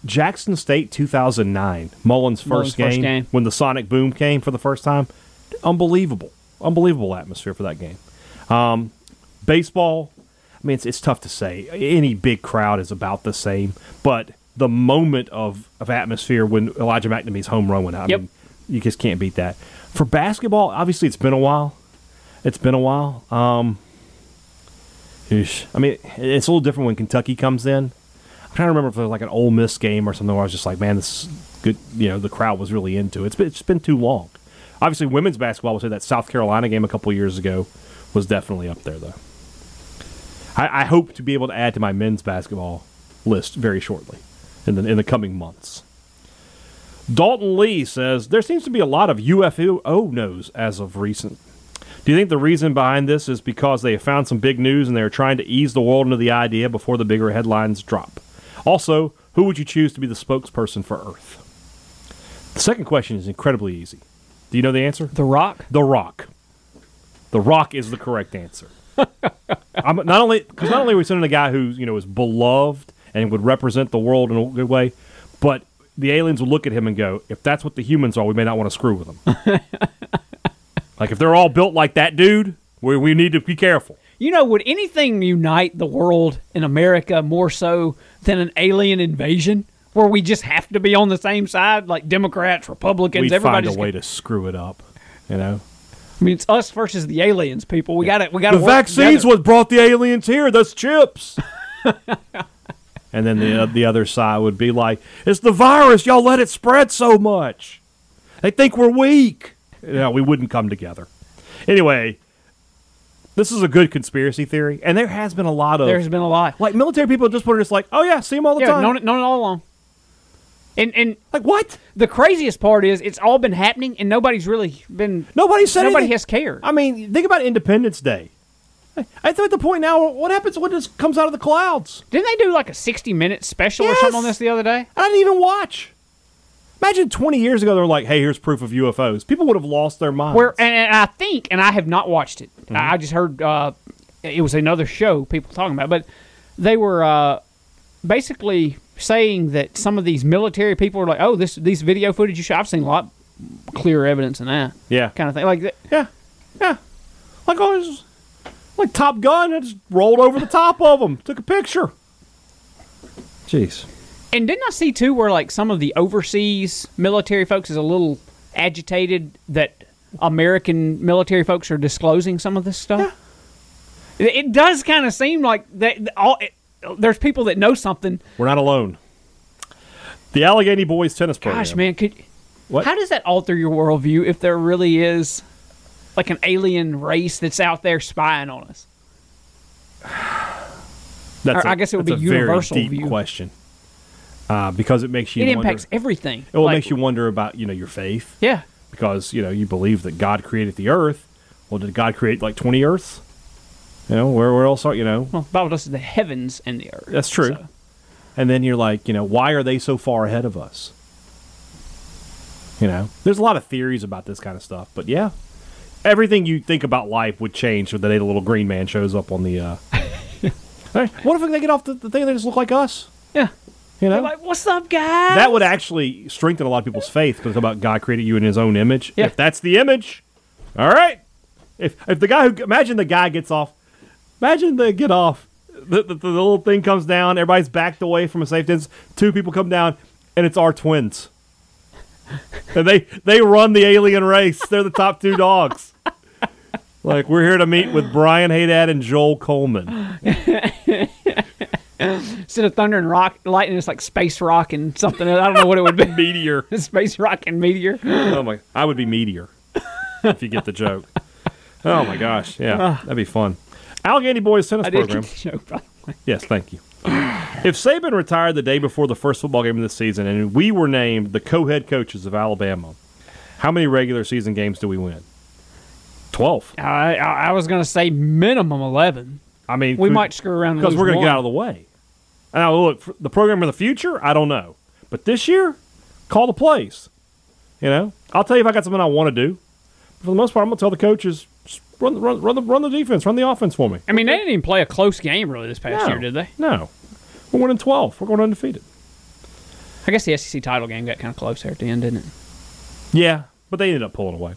Jackson State 2009, Mullen's first, Mullen's game, first game. when the Sonic Boom came for the first time. Unbelievable, unbelievable atmosphere for that game. Um, baseball, I mean, it's, it's tough to say. Any big crowd is about the same, but the moment of, of atmosphere when Elijah MacNamee's home run went out, I Yep. mean, you just can't beat that. For basketball, obviously, it's been a while. It's been a while. Um, I mean, it's a little different when Kentucky comes in. I'm trying to remember if it was like an Ole Miss game or something where I was just like, man, this is good. You know, the crowd was really into it. It's been, it's been too long. Obviously, women's basketball, would say that South Carolina game a couple years ago was definitely up there, though. I, I hope to be able to add to my men's basketball list very shortly in the, in the coming months. Dalton Lee says there seems to be a lot of UFO knows as of recent. Do you think the reason behind this is because they have found some big news and they're trying to ease the world into the idea before the bigger headlines drop? Also, who would you choose to be the spokesperson for Earth? The second question is incredibly easy. Do you know the answer? The Rock. The Rock. The Rock is the correct answer. I'm not only because not only are we sending a guy who you know is beloved and would represent the world in a good way, but the aliens would look at him and go, "If that's what the humans are, we may not want to screw with them." like if they're all built like that dude, we we need to be careful. You know, would anything unite the world in America more so than an alien invasion, where we just have to be on the same side, like Democrats, Republicans, We'd find a way to screw it up. You know, I mean, it's us versus the aliens, people. We got to. We got to. the vaccines what brought the aliens here. That's chips. and then the uh, the other side would be like, "It's the virus. Y'all let it spread so much. They think we're weak." Know, we wouldn't come together. Anyway, this is a good conspiracy theory, and there has been a lot of There's been a lot. like military people at this point are just like, "Oh yeah, see them all the Yeah, time." known it, known it all along. And and like what? the craziest part is it's all been happening, and nobody's really been. Nobody said Nobody anything. has cared. I mean, think about Independence Day. I think at the point now, what happens when this comes out of the clouds? Didn't they do like a 60 minute special or something on this the other day? I didn't even watch. Imagine 20 years ago, they were like, hey, here's proof of UFOs. People would have lost their minds. Where and, and I think, and I have not watched it. Mm-hmm. I I just heard uh, it was another show people talking about, but they were uh, basically saying that some of these military people were like, "Oh, this these video footage you shot, I've seen a lot clearer evidence than that." Yeah. kind of thing. Like, Yeah. Yeah. Like, oh, was like Top Gun. I just rolled over the top of them, took a picture. Jeez. and didn't I see too where like some of the overseas military folks is a little agitated that American military folks are disclosing some of this stuff? It, it does kind of seem like that. All it, there's people that know something. We're not alone. The Allegheny Boys tennis program. Gosh, man, could What? how does that alter your worldview if there really is like an alien race that's out there spying on us? That's or I guess it would be a universal very deep view. question. Uh, because it makes you It wonder, impacts everything. It will Like, makes you wonder about you know your faith Yeah. because you know you believe that God created the earth. Well, did God create like twenty Earths? You know where where else are you know? Well, the Bible does the heavens and the earth. That's true. so- And then you're like, you know, why are they so far ahead of us? You know, there's a lot of theories about this kind of stuff, but yeah, everything you think about life would change the day the little green man shows up on the. Uh... What if they get off the, the thing and they just look like us? Yeah. You know, They're like, what's up, guys? that would actually strengthen a lot of people's faith because about God created you in His own image. Yeah. If that's the image, all right. If if the guy who imagine the guy gets off, imagine they get off. The, the, the little thing comes down. Everybody's backed away from a safe distance. Two people come down, and it's our twins. And they they run the alien race. They're the top two dogs. Like we're here to meet with Brian Hadad and Joel Coleman. Instead of thunder and rock, lightning, it's like space rock and something. I don't know what it would be. Meteor. space rock and meteor. Oh my! I would be Meteor if you get the joke. Oh my gosh! Yeah, ah. that'd be fun. Allegheny Boys tennis I program. get the joke, by the way. Yes, thank you. If Saban retired the day before the first football game of the season and we were named the co head coaches of Alabama, how many regular season games do we win? 12. I, I, was going to say minimum 11. I mean, We could- might screw around because we're going to get out of the way. Now, look, the program of the future, I don't know. But this year, call the plays. You know, I'll tell you if I got something I want to do. But For the most part, I'm going to tell the coaches "Just run, the- run, run, the, run the defense, run the offense for me. I mean, they didn't even play a close game really this past No. year, did they? No. We're winning 12. We're going undefeated. I guess the SEC title game got kind of close there at the end, didn't it? Yeah, but they ended up pulling away.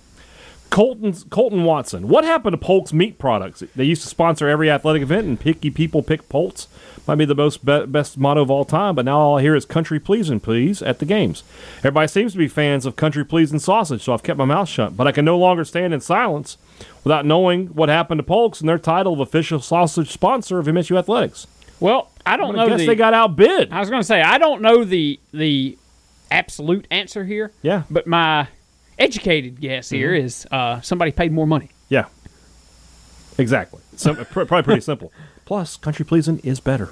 Colton's Colton Watson. What happened to Polk's meat products? They used to sponsor every athletic event, and picky people pick Polk's. Might be the most be- best motto of all time, but now all I hear is country pleasing, please, at the games. Everybody seems to be fans of country pleasing sausage, so I've kept my mouth shut. But I can no longer stand in silence without knowing what happened to Polk's and their title of official sausage sponsor of MSU Athletics. Well, I don't I know guess the. they got outbid. I was going to say I don't know the the absolute answer here. Yeah. But my educated guess here Mm-hmm. is uh, somebody paid more money. Yeah. Exactly. Sim- probably pretty simple. Plus, country pleasing is better.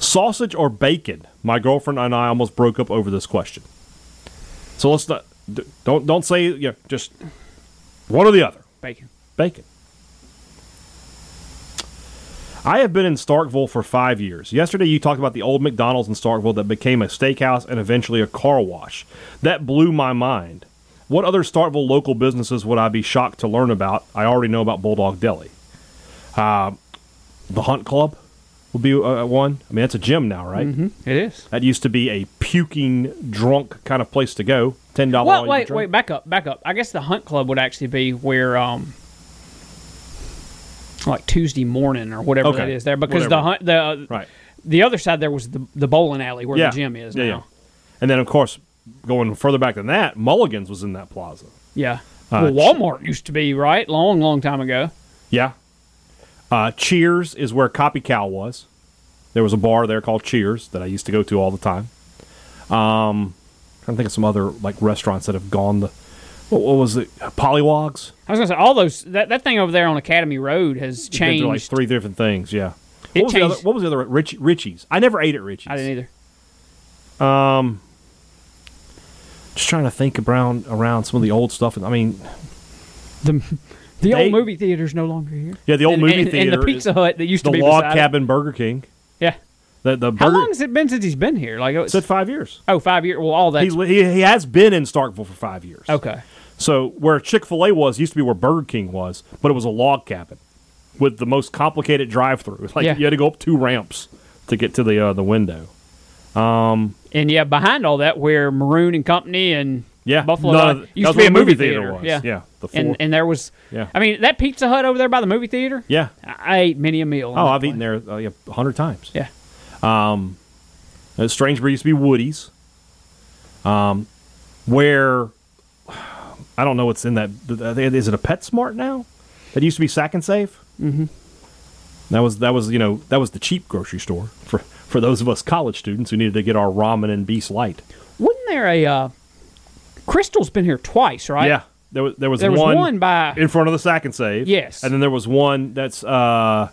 Sausage or bacon? My girlfriend and I almost broke up over this question. So let's not don't don't say yeah just one or the other. Bacon. Bacon. I have been in Starkville for five years. Yesterday, you talked about the old McDonald's in Starkville that became a steakhouse and eventually a car wash. That blew my mind. What other Starkville local businesses would I be shocked to learn about? I already know about Bulldog Deli. Uh, the Hunt Club would be uh, one. I mean, it's a gym now, right? Mm-hmm. It is. That used to be a puking, drunk kind of place to go. Ten dollars. Well, wait, wait, back up, back up. I guess the Hunt Club would actually be where, um, like Tuesday morning or whatever Okay. that is there, because Whatever. the hunt, the Right. the other side there was the the bowling alley where yeah. the gym is yeah, now. Yeah. And then, of course, going further back than that, Mulligan's was in that plaza. Yeah. Uh, well, Walmart used to be right, long, long time ago. Yeah. Uh, Cheers is where Copy Cow was. There was a bar there called Cheers that I used to go to all the time. Um, trying to think of some other like restaurants that have gone the. What, what was it? Pollywogs. I was gonna say all those that, that thing over there on Academy Road has changed. like three different things. Yeah. It What was, the other, what was the other? Rich, Richie's. I never ate at Richie's. I didn't either. Um, just trying to think around around some of the old stuff. I mean, The the They- old movie theater's no longer here. yeah, the old and, movie and, theater, and the Pizza Hut that used to be the log beside it. cabin Burger King. Yeah. The the How long has it been since he's been here? Like it's, said five years. oh, five years. Well, all that. He's, he, he has been in Starkville for five years. okay. So where Chick Fil A was used to be where Burger King was, but it was a log cabin with the most complicated drive-through. Like Yeah. you had to go up two ramps to get to the uh, the window. Um, And yeah, behind all that, where Maroon and Company and Yeah, Buffalo none Wild- used to be a movie the movie theater. was. Yeah, yeah, the four. and and there was. Yeah. I mean, that Pizza Hut over there by the movie theater. yeah. I ate many a meal. Oh, I've place. eaten there uh, yeah, a hundred times. Yeah. Uh, Strange Brew used to be Woody's. Um, where I don't know what's in that. Is it a PetSmart now? That used to be Sack and Save. Mm-hmm. That was that was you know that was the cheap grocery store for for those of us college students who needed to get our ramen and Beast Light. Wasn't there a uh, Krystal's been here twice, right? Yeah, there was there was There was one, one by in front of the Sack and Save. Yes. and then there was one that's uh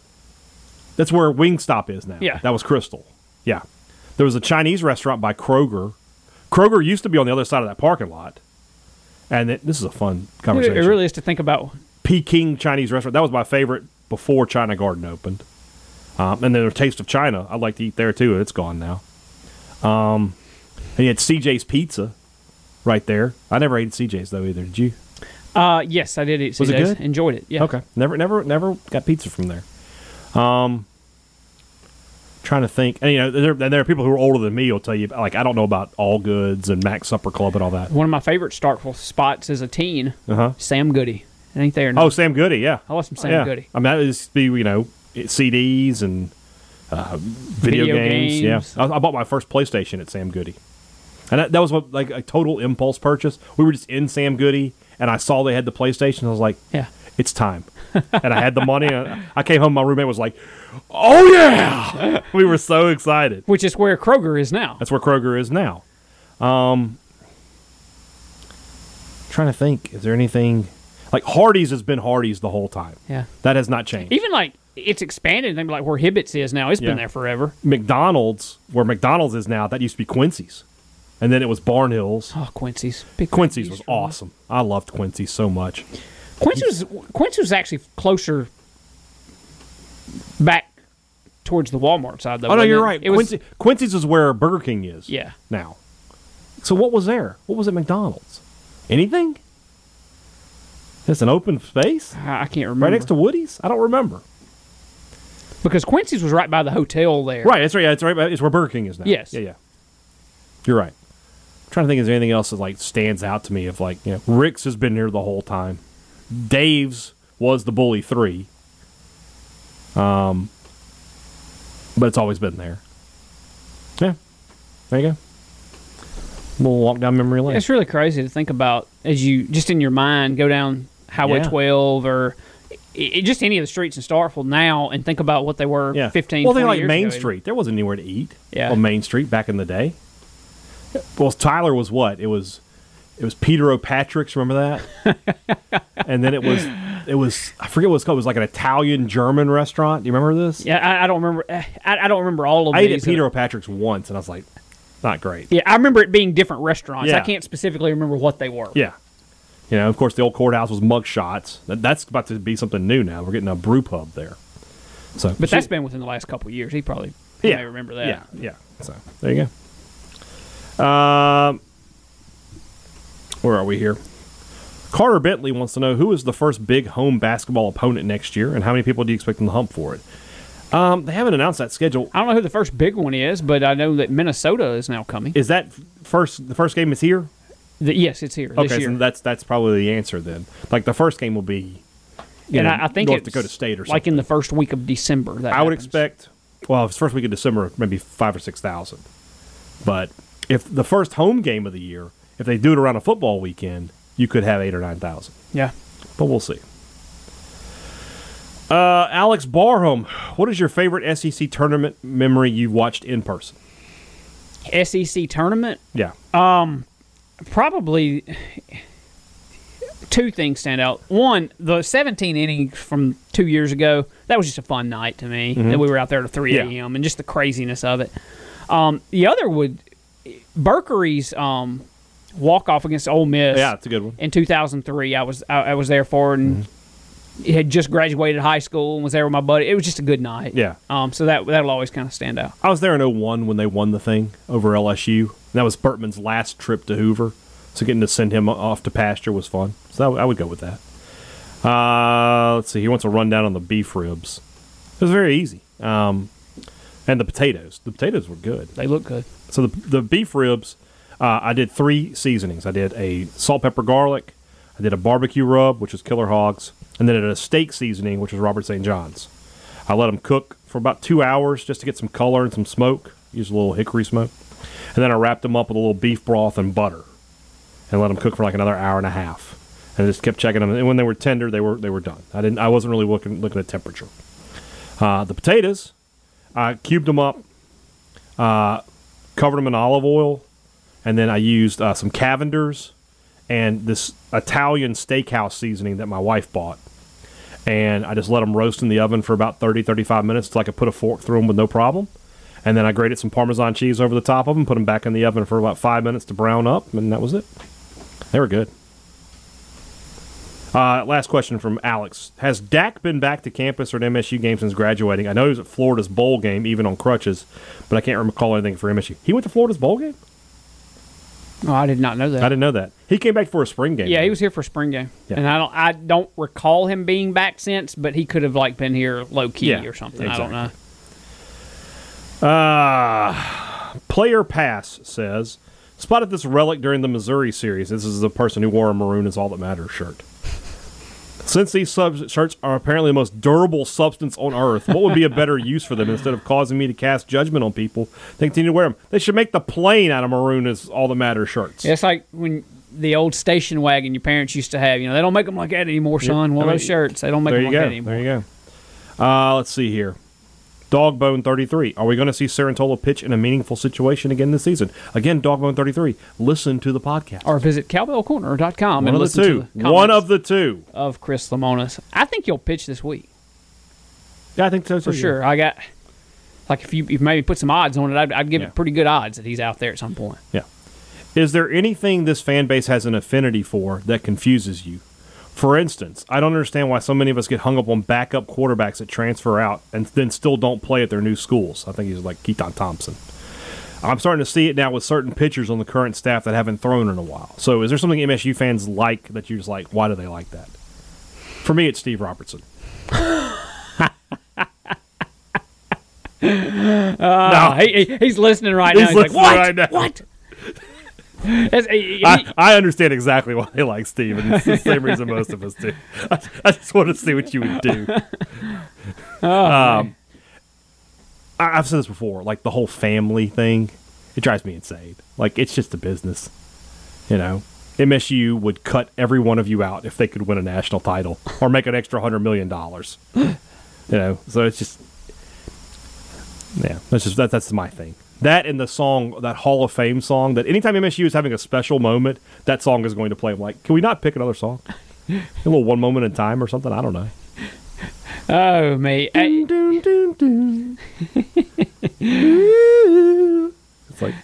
that's where Wingstop is now. Yeah. that was Crystal. Yeah, there was a Chinese restaurant by Kroger. Kroger used to be on the other side of that parking lot, and it, this is a fun conversation. it really is to think about. Peking Chinese restaurant. That was my favorite before China Garden opened. Um, and then there's Taste of China. I'd like to eat there too. It's gone now. Um, and you had CJ's Pizza right there. I never ate at CJ's though either. Did you? Uh, yes, I did eat. Was it CJ's. good? Enjoyed it. Yeah. Okay. Never, never, never got pizza from there. Um, trying to think. And you know, there, and there are people who are older than me. will tell you like I don't know about All Goods and Mac Supper Club and all that. One of my favorite Starkville spots as a teen, Uh huh. Sam Goody. It ain't there. Oh, Sam Goody. Yeah. I love some Sam yeah. Goody. I mean, that is be you know CDs and uh, video, Video games. games. Yeah, I, I bought my first PlayStation at Sam Goody, and that, that was what, like a total impulse purchase. We were just in Sam Goody, and I saw they had the PlayStation. I was like, Yeah. it's time. and I had the money. I came home. My roommate was like, "Oh yeah!" we were so excited. Which is where Kroger is now. That's where Kroger is now. Um, trying to think, is there anything like Hardee's has been Hardee's the whole time? Yeah. That has not changed. Even like it's expanded. Maybe like where Hibbett's is now. It's Yeah. been there forever. McDonald's, where McDonald's is now, that used to be Quincy's, and then it was Barnhills. Oh, Quincy's. Big Quincy's was awesome. I loved Quincy so much. Quincy was Quincy was actually closer back towards the Walmart side though. Oh no, you're it? right. It was Quincy's is where Burger King is. Yeah. Now, so what was there? What was at McDonald's? Anything? Just an open space I can't remember right next to Woody's. I don't remember. because Quincy's was right by the hotel there. Right, that's right. Yeah, it's right. It's where Burger King is now. Yes. Yeah, yeah. You're right. Trying to think, is anything else that like stands out to me? Of like, you know, Rick's has been here the whole time. Dave's was the bully three. Um, but it's always been there. Yeah, there you go. We'll walk down memory lane. It's really crazy to think about as you just in your mind go down Highway Yeah. 12 or i i just any of the streets in Starkville now and think about what they were yeah, 15, Well, they 20 like Main ago. Street. There wasn't anywhere to eat. Yeah. on Main Street back in the day. Well, Tyler was what? It was, it was Peter O'Patrick's. Remember that? and then it was, it was I forget what it's called. It was like an Italian German restaurant. Do you remember this? Yeah, I, I don't remember. Eh, I, I don't remember all of these. I ate at Peter uh, O'Patrick's once, and I was like, not great. Yeah, I remember it being different restaurants. I can't specifically remember what they were. Yeah. You know, of course, the old courthouse was mug shots. That, that's about to be something new now. We're getting a brew pub there. So, But that's been within the last couple of years. He probably he yeah, may remember that. Yeah, yeah. So there you go. Um, where are we here? Carter Bentley wants to know who is the first big home basketball opponent next year, and how many people do you expect them to hump for it? Um, they haven't announced that schedule. I don't know who the first big one is, but I know that Minnesota is now coming. Is that first? The first game is here. The- yes, it's here this Okay, so that's that's probably the answer then. Like the first game will be, and know, I, I think North Dakota State or something. like in the first week of December. That I would expect. Well, if it's first week of December, maybe five or six thousand. But if the first home game of the year, if they do it around a football weekend, you could have eight or nine thousand. Yeah. But we'll see. Uh, Alex Barham, what is your favorite SEC tournament memory you've watched in person? SEC tournament, Yeah. probably two things stand out. One, the 17 innings from two years ago, that was just a fun night to me. That we were out there at 3 Mm-hmm. Yeah. a.m. and just the craziness of it. Um, the other would, Berkery's um, walk off against Ole Miss. yeah, it's a good one. in 2003 i was i, I was there for it and had just graduated high school and was there with my buddy it was just a good night Yeah. um so that that'll always kind of stand out I was there in 01 when they won the thing over LSU. And that was Burtman's last trip to Hoover. So getting to send him off to pasture was fun. So I would go with that. Uh, let's see. He wants a rundown on the beef ribs. It was very easy. Um, and the potatoes. The potatoes were good. they look good So the, the beef ribs, uh, I did three seasonings. I did a salt, pepper, garlic. I did a barbecue rub, which is Killer Hogs, and then I did a steak seasoning, which is Robert St. John's. I let them cook for about two hours just to get some color and some smoke. Use a little hickory smoke, and then I wrapped them up with a little beef broth and butter, and let them cook for like another hour and a half. And I just kept checking them, and when they were tender, they were they were done. I didn't. I wasn't really looking looking at temperature. Uh, the potatoes, I cubed them up, uh, covered them in olive oil, and then I used uh, some Cavenders and this Italian steakhouse seasoning that my wife bought. And I just let them roast in the oven for about 30, 35 minutes until I could put a fork through them with no problem. And then I grated some Parmesan cheese over the top of them, put them back in the oven for about five minutes to brown up, and that was it. They were good. Uh, last question from Alex. Has Dak been back to campus or an MSU game since graduating? I know he was at Florida's bowl game, even on crutches, but I can't recall anything for MSU. He went to Florida's bowl game? oh i did not know that I didn't know that. He came back for a spring game. yeah he was here for a spring game Yeah. and i don't i don't recall him being back since but he could have like been here low key Yeah, or something i don't know Uh, Player Pass says, spotted this relic during the Missouri series. This is the person who wore a maroon is all that matters shirt. Since these sub- shirts are apparently the most durable substance on earth, what would be a better use for them instead of causing me to cast judgment on people? They continue to wear them. They should make the plane out of maroon is all that matters shirts. it's like when the old station wagon your parents used to have you know they don't make them like that anymore son one of those shirts they don't make There them you like go. that anymore There you go. Uh, let's see here. Dogbone 33. Are we going to see Cerantola pitch in a meaningful situation again this season? Again, Dogbone 33. Listen to the podcast. or visit cowbellcorner.com One and of the listen two. to the One of the two. of Chris Lemonis. I think you'll pitch this week. Yeah, I think so too, for yeah. sure. I got like if you if maybe put some odds on it, I'd, I'd give Yeah. it pretty good odds that he's out there at some point. Yeah. Is there anything this fan base has an affinity for that confuses you? For instance, I don't understand why so many of us get hung up on backup quarterbacks that transfer out and then still don't play at their new schools. I think he's like Keaton Thompson. I'm starting to see it now with certain pitchers on the current staff that haven't thrown in a while. So, is there something MSU fans like that you're just like, why do they like that? For me, it's Steve Robertson. No, uh, he, he- he's listening right now. He's He's like, listening what? right now." What? That's- he- he- I, I understand exactly why they like Steve, and it's the same reason most of us do. I, I just want to see what you would do. um, I, I've said this before, like the whole family thing, it drives me insane. Like it's just a business, you know. MSU would cut every one of you out if they could win a national title or make an extra hundred million dollars. You know, so it's just, yeah, that's just that, that's my thing. That and the song, that Hall of Fame song, that anytime MSU is having a special moment, that song is going to play. I'm like, can we not pick another song? a little one moment in time or something? I don't know. oh, me. I- Dun, dun, dun. it's like,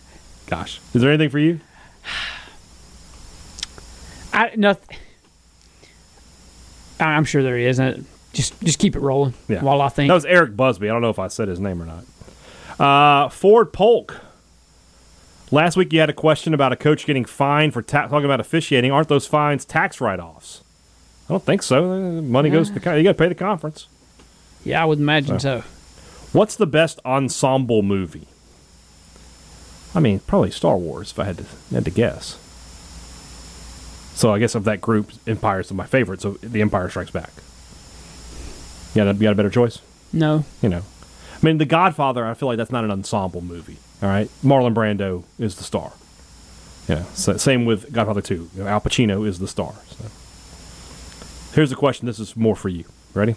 gosh, is there anything for you? I nothing. I'm sure there is. Uh, Just just keep it rolling. Yeah. While I think. That was Eric Busby. I don't know if I said his name or not. Uh, Ford Polk. Last week you had a question about a coach getting fined for ta- talking about officiating. Aren't those fines tax write-offs? I don't think so. Uh, Money goes to the con- you got to pay the conference. yeah, I would imagine so. What's the best ensemble movie? I mean, probably Star Wars if I had to had to guess. So I guess of that group, Empire's my favorite. So The Empire Strikes Back. A, you got a better choice? No. You know, I mean, The Godfather. I feel like that's not an ensemble movie. All right, Marlon Brando is the star. Yeah. So, same with Godfather Two. You know, Al Pacino is the star. So. Here's the question. This is more for you. Ready?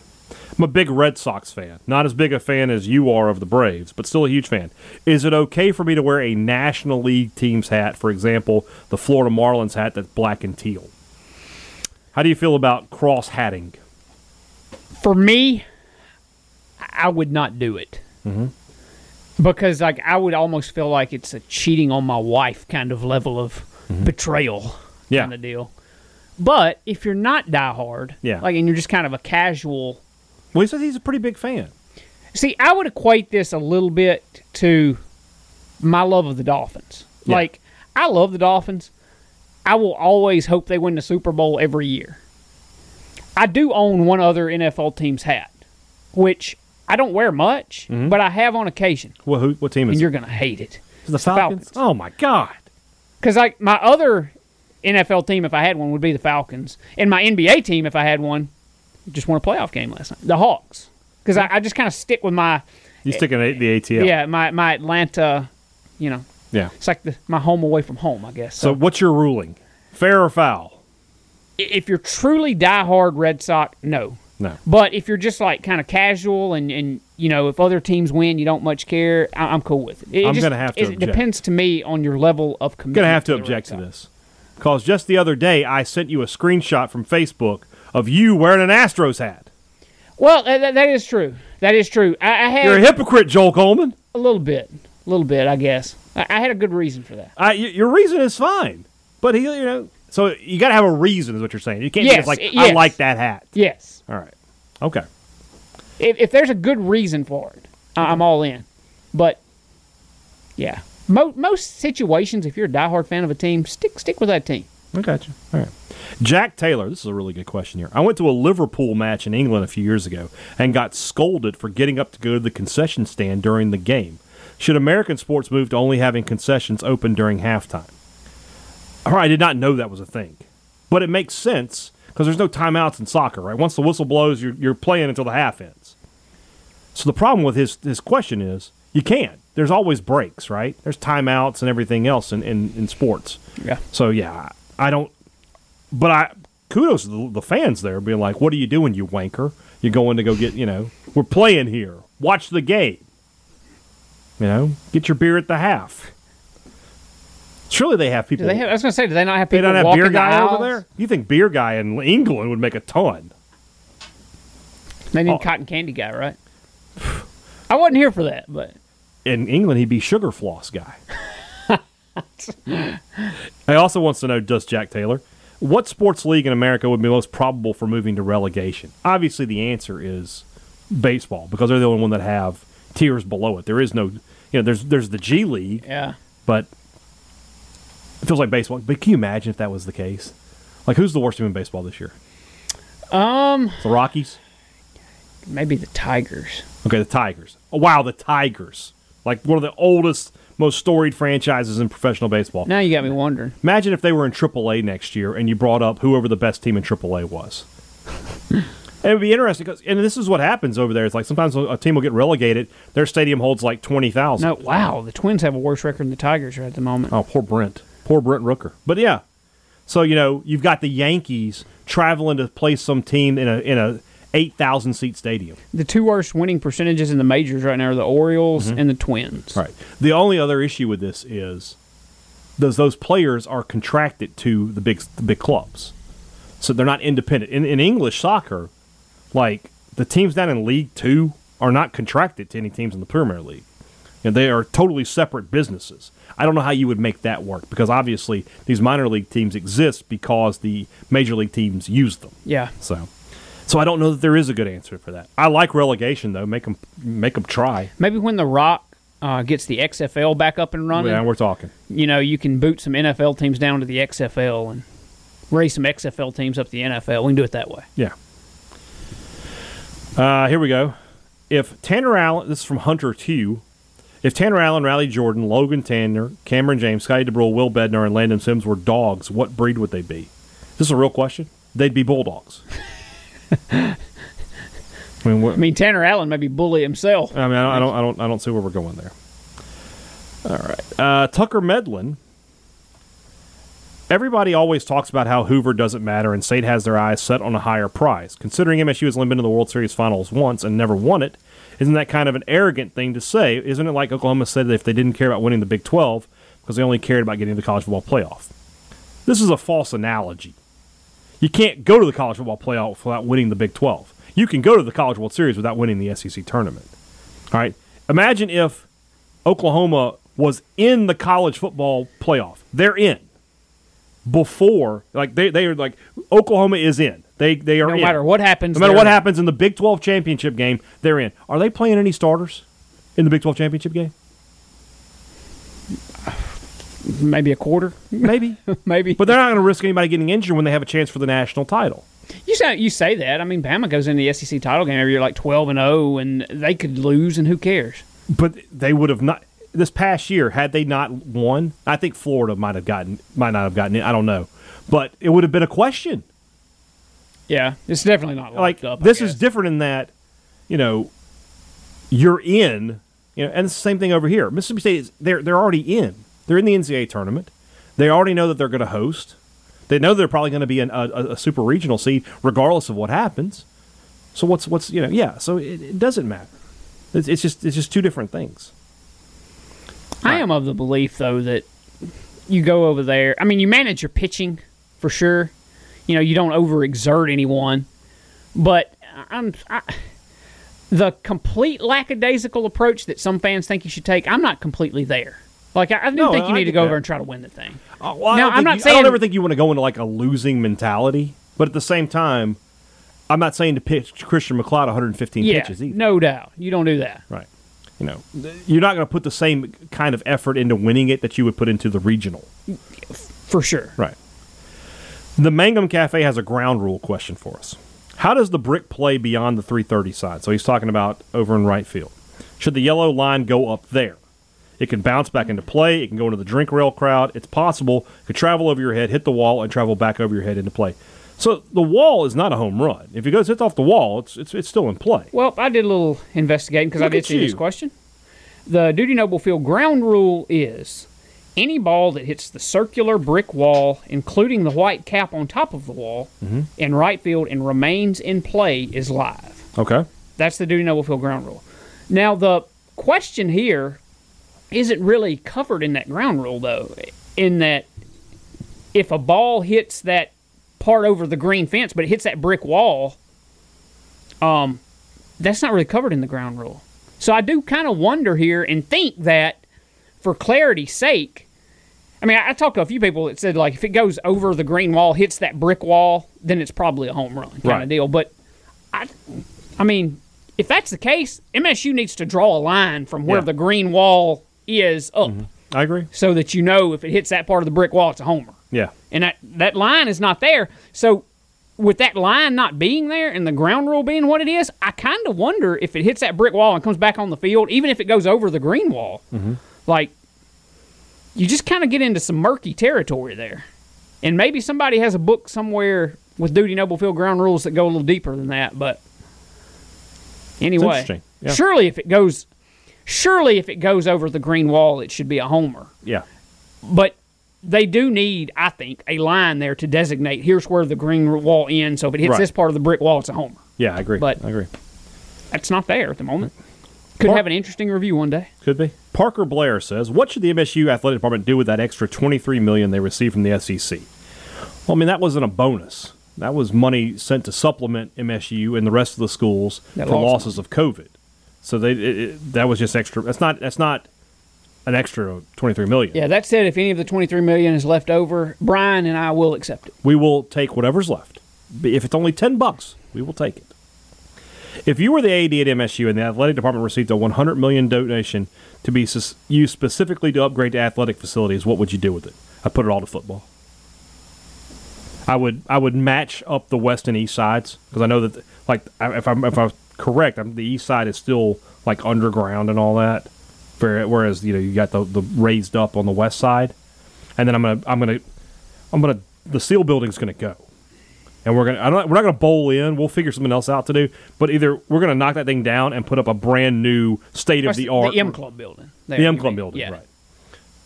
I'm a big Red Sox fan. Not as big a fan as you are of the Braves, but still a huge fan. Is it okay for me to wear a National League team's hat? For example, the Florida Marlins hat that's black and teal. How do you feel about cross hatting? For me, I would not do it. Mm-hmm. Because like I would almost feel like it's a cheating on my wife kind of level of betrayal Mm-hmm. Yeah. kind of deal. But if you're not diehard, Yeah. like and you're just kind of a casual Well, he says he's a pretty big fan. See, I would equate this a little bit to my love of the Dolphins. Yeah. Like, I love the Dolphins. I will always hope they win the Super Bowl every year. I do own one other NFL team's hat, which I don't wear much, Mm-hmm. but I have on occasion. Well, who, what team is And it? you're going to hate it. the Falcons? Falcons. Oh my God! Because like my other NFL team, if I had one, would be the Falcons, and my NBA team, if I had one, just won a playoff game last night, the Hawks. Because I, I just kind of stick with my You sticking the the ATL? yeah, my my Atlanta, you know, Yeah. it's like the, my home away from home, I guess. So, So, what's your ruling? Fair or foul? if you're truly diehard Red Sox, no. No. But if you're just like kind of casual and and you know if other teams win, you don't much care. I, I'm cool with it. it I'm just- gonna have to It object. depends to me on your level of commitment. gonna have to Red object to this because just the other day I sent you a screenshot from Facebook of you wearing an Astros hat. Well, that, that- is true. That is true. I, I had You're a hypocrite, Joel Coleman. a little bit, a little bit, I guess. I, I had a good reason for that. I, your reason is fine, but he, you know, so you got to have a reason, is what you're saying. You can't Yes, just like I like that hat. Yes, All right, okay. if, if there's a good reason for it, I'm mm-hmm. all in. But yeah, Mo- most situations, if you're a diehard fan of a team, stick stick with that team. I got you. All right. Jack Taylor, this is a really good question here. I went to a Liverpool match in England a few years ago and got scolded for getting up to go to the concession stand during the game. Should American sports move to only having concessions open during halftime? All right, I did not know that was a thing. But it makes sense because there's no timeouts in soccer, right? Once the whistle blows, you're, you're playing until the half ends. So the problem with his, his question is you can't. There's always breaks, right? There's timeouts and everything else in, in, in sports. Yeah. So yeah, I don't. But I kudos to the, the fans there being like, "What are you doing, you wanker? You're going to go get you know? We're playing here. Watch the game. You know, get your beer at the half. Surely they have people. They have, I was going to say, do they not have people? they don't have beer guy over there. You think beer guy in England would make a ton? They need Oh. cotton candy guy, right? I wasn't here for that, but In England, he'd be sugar floss guy. he also wants to know, does Jack Taylor, what sports league in America would be most probable for moving to relegation? Obviously, the answer is baseball because they're the only one that have tiers below it. There is no, you know, there's there's the G League, yeah. but it feels like baseball. But can you imagine if that was the case? Like, who's the worst team in baseball this year? Um, The Rockies. maybe the Tigers. Okay, the Tigers. Oh, wow, the Tigers. Like one of the oldest, most storied franchises in professional baseball. Now you got me wondering. Imagine if they were in AAA next year and you brought up whoever the best team in AAA was. it would be interesting because, and this is what happens over there. It's like sometimes a team will get relegated. Their stadium holds like twenty thousand. No, wow, the Twins have a worse record than the Tigers are at the moment. Oh, poor Brent. Poor Brent Rooker. But yeah. So, you know, you've got the Yankees traveling to play some team in a in a eight thousand seat stadium. The two worst winning percentages in the majors right now are the Orioles Mm-hmm. and the Twins. Right. The only other issue with this is those those players are contracted to the big the big clubs, so they're not independent. In, in English soccer, like the teams down in League Two are not contracted to any teams in the Premier League, and they are totally separate businesses. I don't know how you would make that work because obviously these minor league teams exist because the major league teams use them. Yeah. So, so I don't know that there is a good answer for that. I like relegation though. Make them make them try. Maybe when The Rock uh, gets the XFL back up and running, Yeah, we're talking. you know, you can boot some NFL teams down to the XFL and raise some XFL teams up to the NFL. We can do it that way. Yeah. Uh, here we go. If Tanner Allen, this is from Hunter Q. If Tanner Allen, Riley Jordan, Logan Tanner, Cameron James, Scotty Dubrule, Will Bednar, and Landon Sims were dogs, what breed would they be? This is a real question. They'd be bulldogs. I mean, I mean, Tanner Allen may be bully himself. I mean, I don't, I don't, I don't, I don't see where we're going there. All right, uh, Tucker Medlin. Everybody always talks about how Hoover doesn't matter and State has their eyes set on a higher prize. Considering MSU has only been to the World Series Finals once and never won it, isn't that kind of an arrogant thing to say? Isn't it like Oklahoma said that if they didn't care about winning the Big 12 because they only cared about getting to the college football playoff? This is a false analogy. You can't go to the college football playoff without winning the Big 12. You can go to the College World Series without winning the SEC tournament. All right. Imagine if Oklahoma was in the college football playoff. They're in before, like they they are like Oklahoma is in. They they are No in. matter what happens, No matter what in. happens in the Big 12 championship game, they're in. Are they playing any starters in the Big 12 championship game? Maybe a quarter, Maybe, maybe. but they're not going to risk anybody getting injured when they have a chance for the national title. you say you say that. I mean, Bama goes into the SEC title game every year like twelve and zero, and they could lose, and who cares? But they would have not this past year had they not won. I think Florida might have gotten might not have gotten it. I don't know, but it would have been a question. Yeah, it's definitely not Like locked up. This is different in that you know you're in. You know, and it's the same thing over here. Mississippi State is they're they're already in. They're in the NCAA tournament. They already know that they're going to host. They know they're probably going to be an, a, a super regional seed, regardless of what happens. So what's what's you know yeah. So it, it doesn't matter. It's, it's just it's just two different things. I am of the belief though that you go over there. I mean, you manage your pitching for sure. You know, you don't overexert anyone, but I'm I, the complete lackadaisical approach that some fans think you should take. I'm not completely there. Like I, I do No, think you I need to go that. over and try to win the thing. Uh, well, I Now, don't I'm not you- I don't ever think you want to go into like a losing mentality, but at the same time, I'm not saying to pitch Christian McLeod 115 Yeah, pitches either. no doubt. You don't do that. Right. You know, you're not going to put the same kind of effort into winning it that you would put into the regional. For sure. Right. The Mangum Cafe has a ground rule question for us. How does the brick play beyond the 330 side? So he's talking about over in right field. Should the yellow line go up there? It can bounce back into play. It can go into the drink rail crowd. It's possible. It could travel over your head, hit the wall, and travel back over your head into play. So the wall is not a home run. If it goes hits off the wall, it's it's, it's still in play. Well, I did a little investigating because I did see this question. The Dudy Noble Field ground rule is any ball that hits the circular brick wall, including the white cap on top of the wall, Mm-hmm. in right field and remains in play, is live. Okay. That's the Dudy Noble Field ground rule. Now, the question here isn't really covered in that ground rule, though, in that if a ball hits that part over the green fence, but it hits that brick wall, um, that's not really covered in the ground rule. So I do kind of wonder here and think that for clarity's sake, I mean, I, talked to a few people that said like if it goes over the green wall, hits that brick wall, then it's probably a home run kind Right. of deal. But I, I mean, if that's the case, MSU needs to draw a line from where Yeah. the green wall is up, mm-hmm. I agree. so that you know if it hits that part of the brick wall, it's a homer Yeah. and that that line is not there. So with that line not being there and the ground rule being what it is, I kind of wonder if it hits that brick wall and comes back on the field, even if it goes over the green wall, mm-hmm. Like you just kind of get into some murky territory there. And maybe somebody has a book somewhere with Dudy Noble Field ground rules that go a little deeper than that, but anyway, yeah. surely if it goes, surely if it goes over the green wall, it should be a homer Yeah. but they do need, I think, a line there to designate here's where the green wall ends. So if it hits Right. this part of the brick wall, it's a homer. Yeah, I agree. But- I agree. That's not there at the moment. Could Mar- have an interesting review one day. Could be. Parker Blair says, "What should the MSU athletic department do with that extra 23 million they received from the SEC?" Well, I mean, that wasn't a bonus. That was money sent to supplement MSU and the rest of the schools That for lost losses of COVID. So they it, it, that was just extra. That's not that's not an extra 23 million. Yeah, that said, if any of the 23 million is left over, Brian and I will accept it. We will take whatever's left. If it's only 10 bucks, we will take it. If you were the AD at MSU and the athletic department received a 100 million donation to be used specifically to upgrade the athletic facilities, what would you do with it? I put it all to football. I would I would match up the west and east sides because I know that like if I'm if I'm correct, I'm, the east side is still like underground and all that, whereas you know you got the the raised up on the west side, and then I'm gonna I'm gonna I'm gonna the seal building's gonna go, and we're gonna I don't, we're not gonna bowl in. We'll figure something else out to do. But either we're gonna knock that thing down and put up a brand new state of the art The M Club building. There, the M Club mean. building, Yeah. right?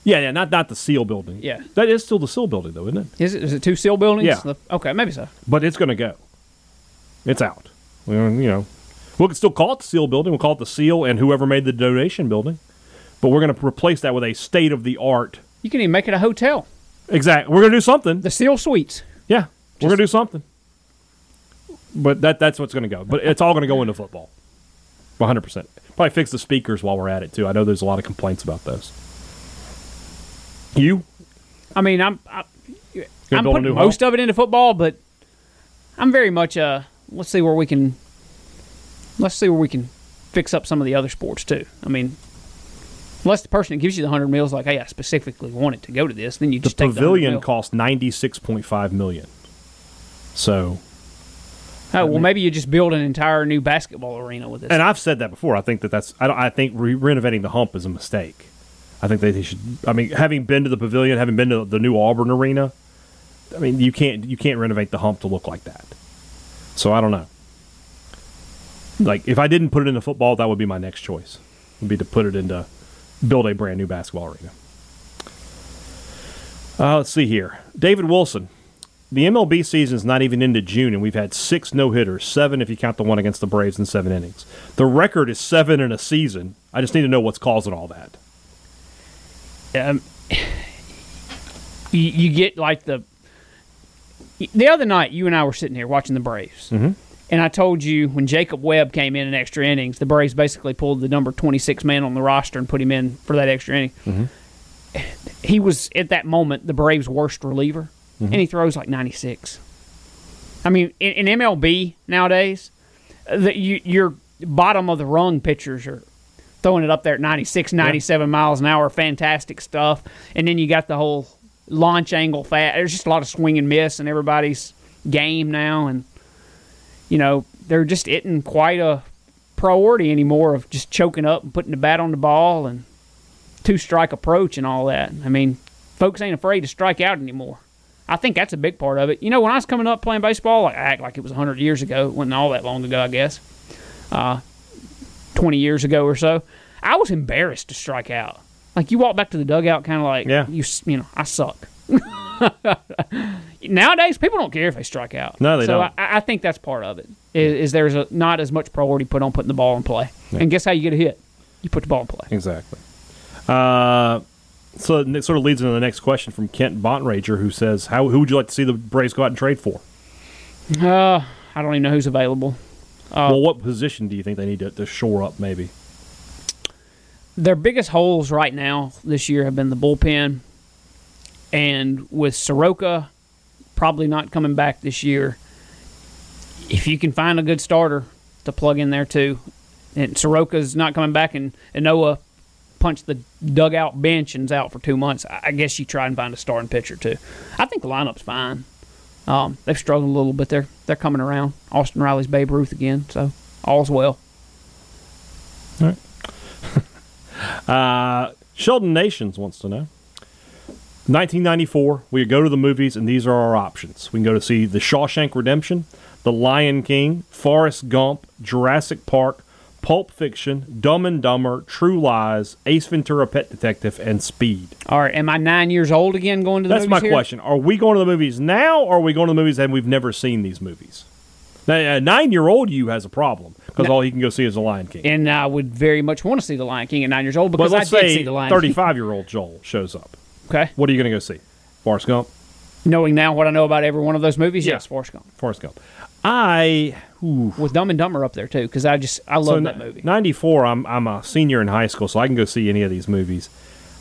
Yeah, yeah, not not the seal building. Yeah. that is still the seal building though, isn't it? Is it? Is it two seal buildings? Yeah. The- okay, maybe so. But it's gonna go. It's out. Well, you know, we can still call it the seal building. We'll call it the seal and whoever made the donation building. But we're gonna replace that with a state of the art. You can even make it a hotel. Exactly. We're gonna do something. The Seal Suites. Yeah, we're gonna do something. But that that's what's gonna go. But it's all gonna go into football. One hundred percent. Probably fix the speakers while we're at it too. I know there's a lot of complaints about those. You I mean, I'm I, Gonna I'm putting new most hall? of it into football, but I'm very much uh let's see where we can let's see where we can fix up some of the other sports too. I mean, unless the person that gives you the hundred mils like, hey, I specifically want it to go to this, then you the just take the pavilion cost ninety six point five million. So Oh well, maybe you just build an entire new basketball arena with this. and I've said that before. I think that that's. I, don't, I think re- renovating the hump is a mistake. I think they should. I mean, having been to the pavilion, having been to the new Auburn arena, I mean, you can't you can't renovate the hump to look like that. So I don't know. Like if I didn't put it into football, that would be my next choice. Would be to put it into build a brand new basketball arena. Uh, let's see here, David Wilson. The MLB season is not even into June, and we've had six no hitters, seven if you count the one against the Braves in seven innings. The record is seven in a season. I just need to know what's causing all that. um, you, you get like the the other night you and I were sitting here watching the Braves, mm-hmm. and I told you when Jacob Webb came in in extra innings, the Braves basically pulled the number twenty six man on the roster and put him in for that extra inning. He was at that moment the Braves' worst reliever, Mm-hmm. and he throws like ninety six. I mean, in, in MLB nowadays, uh, the, you, your bottom of the rung pitchers are throwing it up there at 96, 97 miles an hour, fantastic stuff. And then you got the whole launch angle fat. There's just a lot of swing and miss in everybody's game now, and you know they're just isn't quite a priority anymore of just choking up and putting the bat on the ball and two strike approach and all that. I mean, folks ain't afraid to strike out anymore. I think that's a big part of it. You know, when I was coming up playing baseball, like, I act like it was 100 years ago. It wasn't all that long ago, I guess. Uh, 20 years ago or so, I was embarrassed to strike out. Like you walk back to the dugout, kind of like, Yeah. you you know, I suck. Nowadays, people don't care if they strike out. No, they so don't. I, I think that's part of it. Is, is there's a, not as much priority put on putting the ball in play. And guess how you get a hit? You put the ball in play. Exactly. Uh, so it sort of leads into the next question from Kent Bontrager, who says, "How who would you like to see the Braves go out and trade for? Uh, I don't even know who's available. well, what position do you think they need to, to shore up? Maybe their biggest holes right now this year have been the bullpen, and with Soroka probably not coming back this year. If you can find a good starter to plug in there too, and Soroka's not coming back, and, and Ynoa punched the dugout bench and's out for two months, I guess you try and find a starting pitcher too. I think the lineup's fine. Um, they've struggled a little bit. They're they're coming around. Austin Riley's Babe Ruth again, so all's well. All right. Uh, Sheldon Nations wants to know. 1994, we go to the movies, and these are our options. We can go to see The Shawshank Redemption, The Lion King, Forrest Gump, Jurassic Park, Pulp Fiction, Dumb and Dumber, True Lies, Ace Ventura Pet Detective, and Speed. All right, am I nine years old again going to the That's my here? question. Are we going to the movies now, or are we going to the movies and we've never seen these movies? Now, a nine-year-old you has a problem because all he can go see is The Lion King. And I would very much want to see The Lion King at nine years old because I did say see The Lion King. 35-year-old Joel shows up. Okay. What are you going to go see? Forrest Gump. Knowing now what I know about every one of those movies, Yeah. yes, Forrest Gump. Forrest Gump. I ooh, With Dumb and Dumber up there too, because I just I love so that movie. 94 I'm I'm a senior in high school so I can go see any of these movies.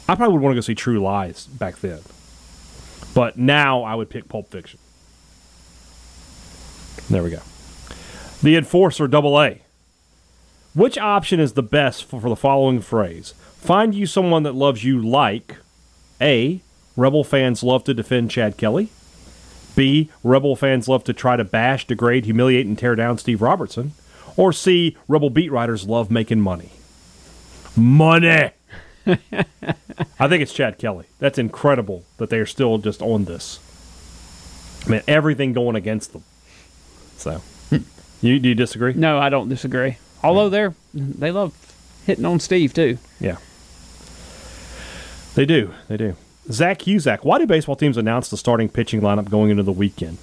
I probably would want to go see True Lies back then. But now I would pick Pulp Fiction. There we go. The Enforcer Double A. Which option is the best for, for the following phrase? Find you someone that loves you like A. Rebel fans love to defend Chad Kelly. B. Rebel fans love to try to bash, degrade, humiliate, and tear down Steve Robertson. Or C. Rebel beat writers love making money. Money! I think it's Chad Kelly. That's incredible that they are still just on this. I mean, everything going against them. So, you do you disagree? No, I don't disagree. Although they're they love hitting on Steve too. Yeah. They do. They do. Zach Cusack, why do baseball teams announce the starting pitching lineup going into the weekend?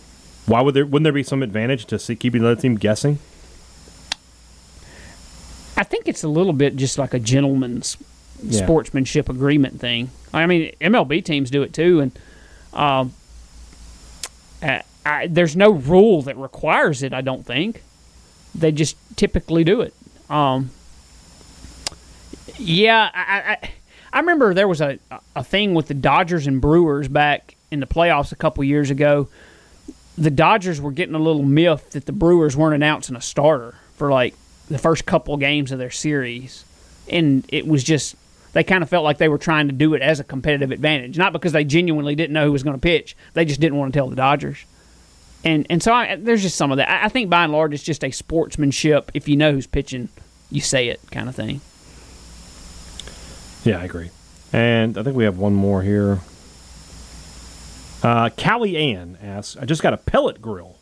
Why would there wouldn't there be some advantage to see, keeping the other team guessing? I think it's a little bit just like a gentleman's Yeah. sportsmanship agreement thing. I mean, MLB teams do it too, and um, I, I, there's no rule that requires it. I don't think they just typically do it. Um, yeah, I, I, remember there was a a thing with the Dodgers and Brewers back in the playoffs a couple years ago. The Dodgers were getting a little miffed that the Brewers weren't announcing a starter for like the first couple games of their series, and it was just they kind of felt like they were trying to do it as a competitive advantage, not because they genuinely didn't know who was going to pitch. They just didn't want to tell the Dodgers. And and so I, there's just some of that. I think by and large it's just a sportsmanship. If you know who's pitching, you say it kind of thing. Yeah, I agree. And I think we have one more here. Uh, Callie Ann asks, I just got a pellet grill.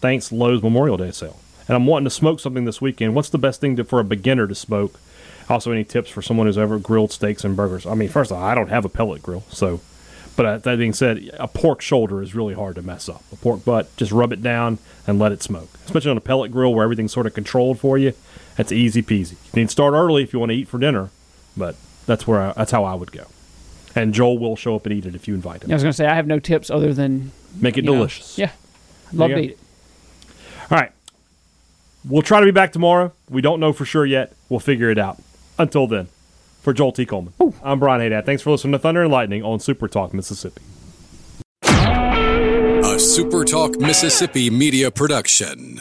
Thanks Lowe's Memorial Day sale. And I'm wanting to smoke something this weekend. What's the best thing to, for a beginner to smoke? Also, any tips for someone who's ever grilled steaks and burgers? I mean, first of all, I don't have a pellet grill, so. But uh, that being said, a pork shoulder is really hard to mess up. A pork butt, just rub it down and let it smoke. Especially on a pellet grill where everything's sort of controlled for you. That's easy peasy. You need to start early if you want to eat for dinner, but that's where I, that's how I would go. And Joel will show up and eat it if you invite him. I was going to say I have no tips other than Make it you know, delicious. yeah, I'd love to eat it. All right. We'll try to be back tomorrow. We don't know for sure yet. We'll figure it out. Until then, for Joel T. Coleman, I'm Brian Hadad. Thanks for listening to Thunder and Lightning on Super Talk Mississippi. A Super Talk Mississippi media production.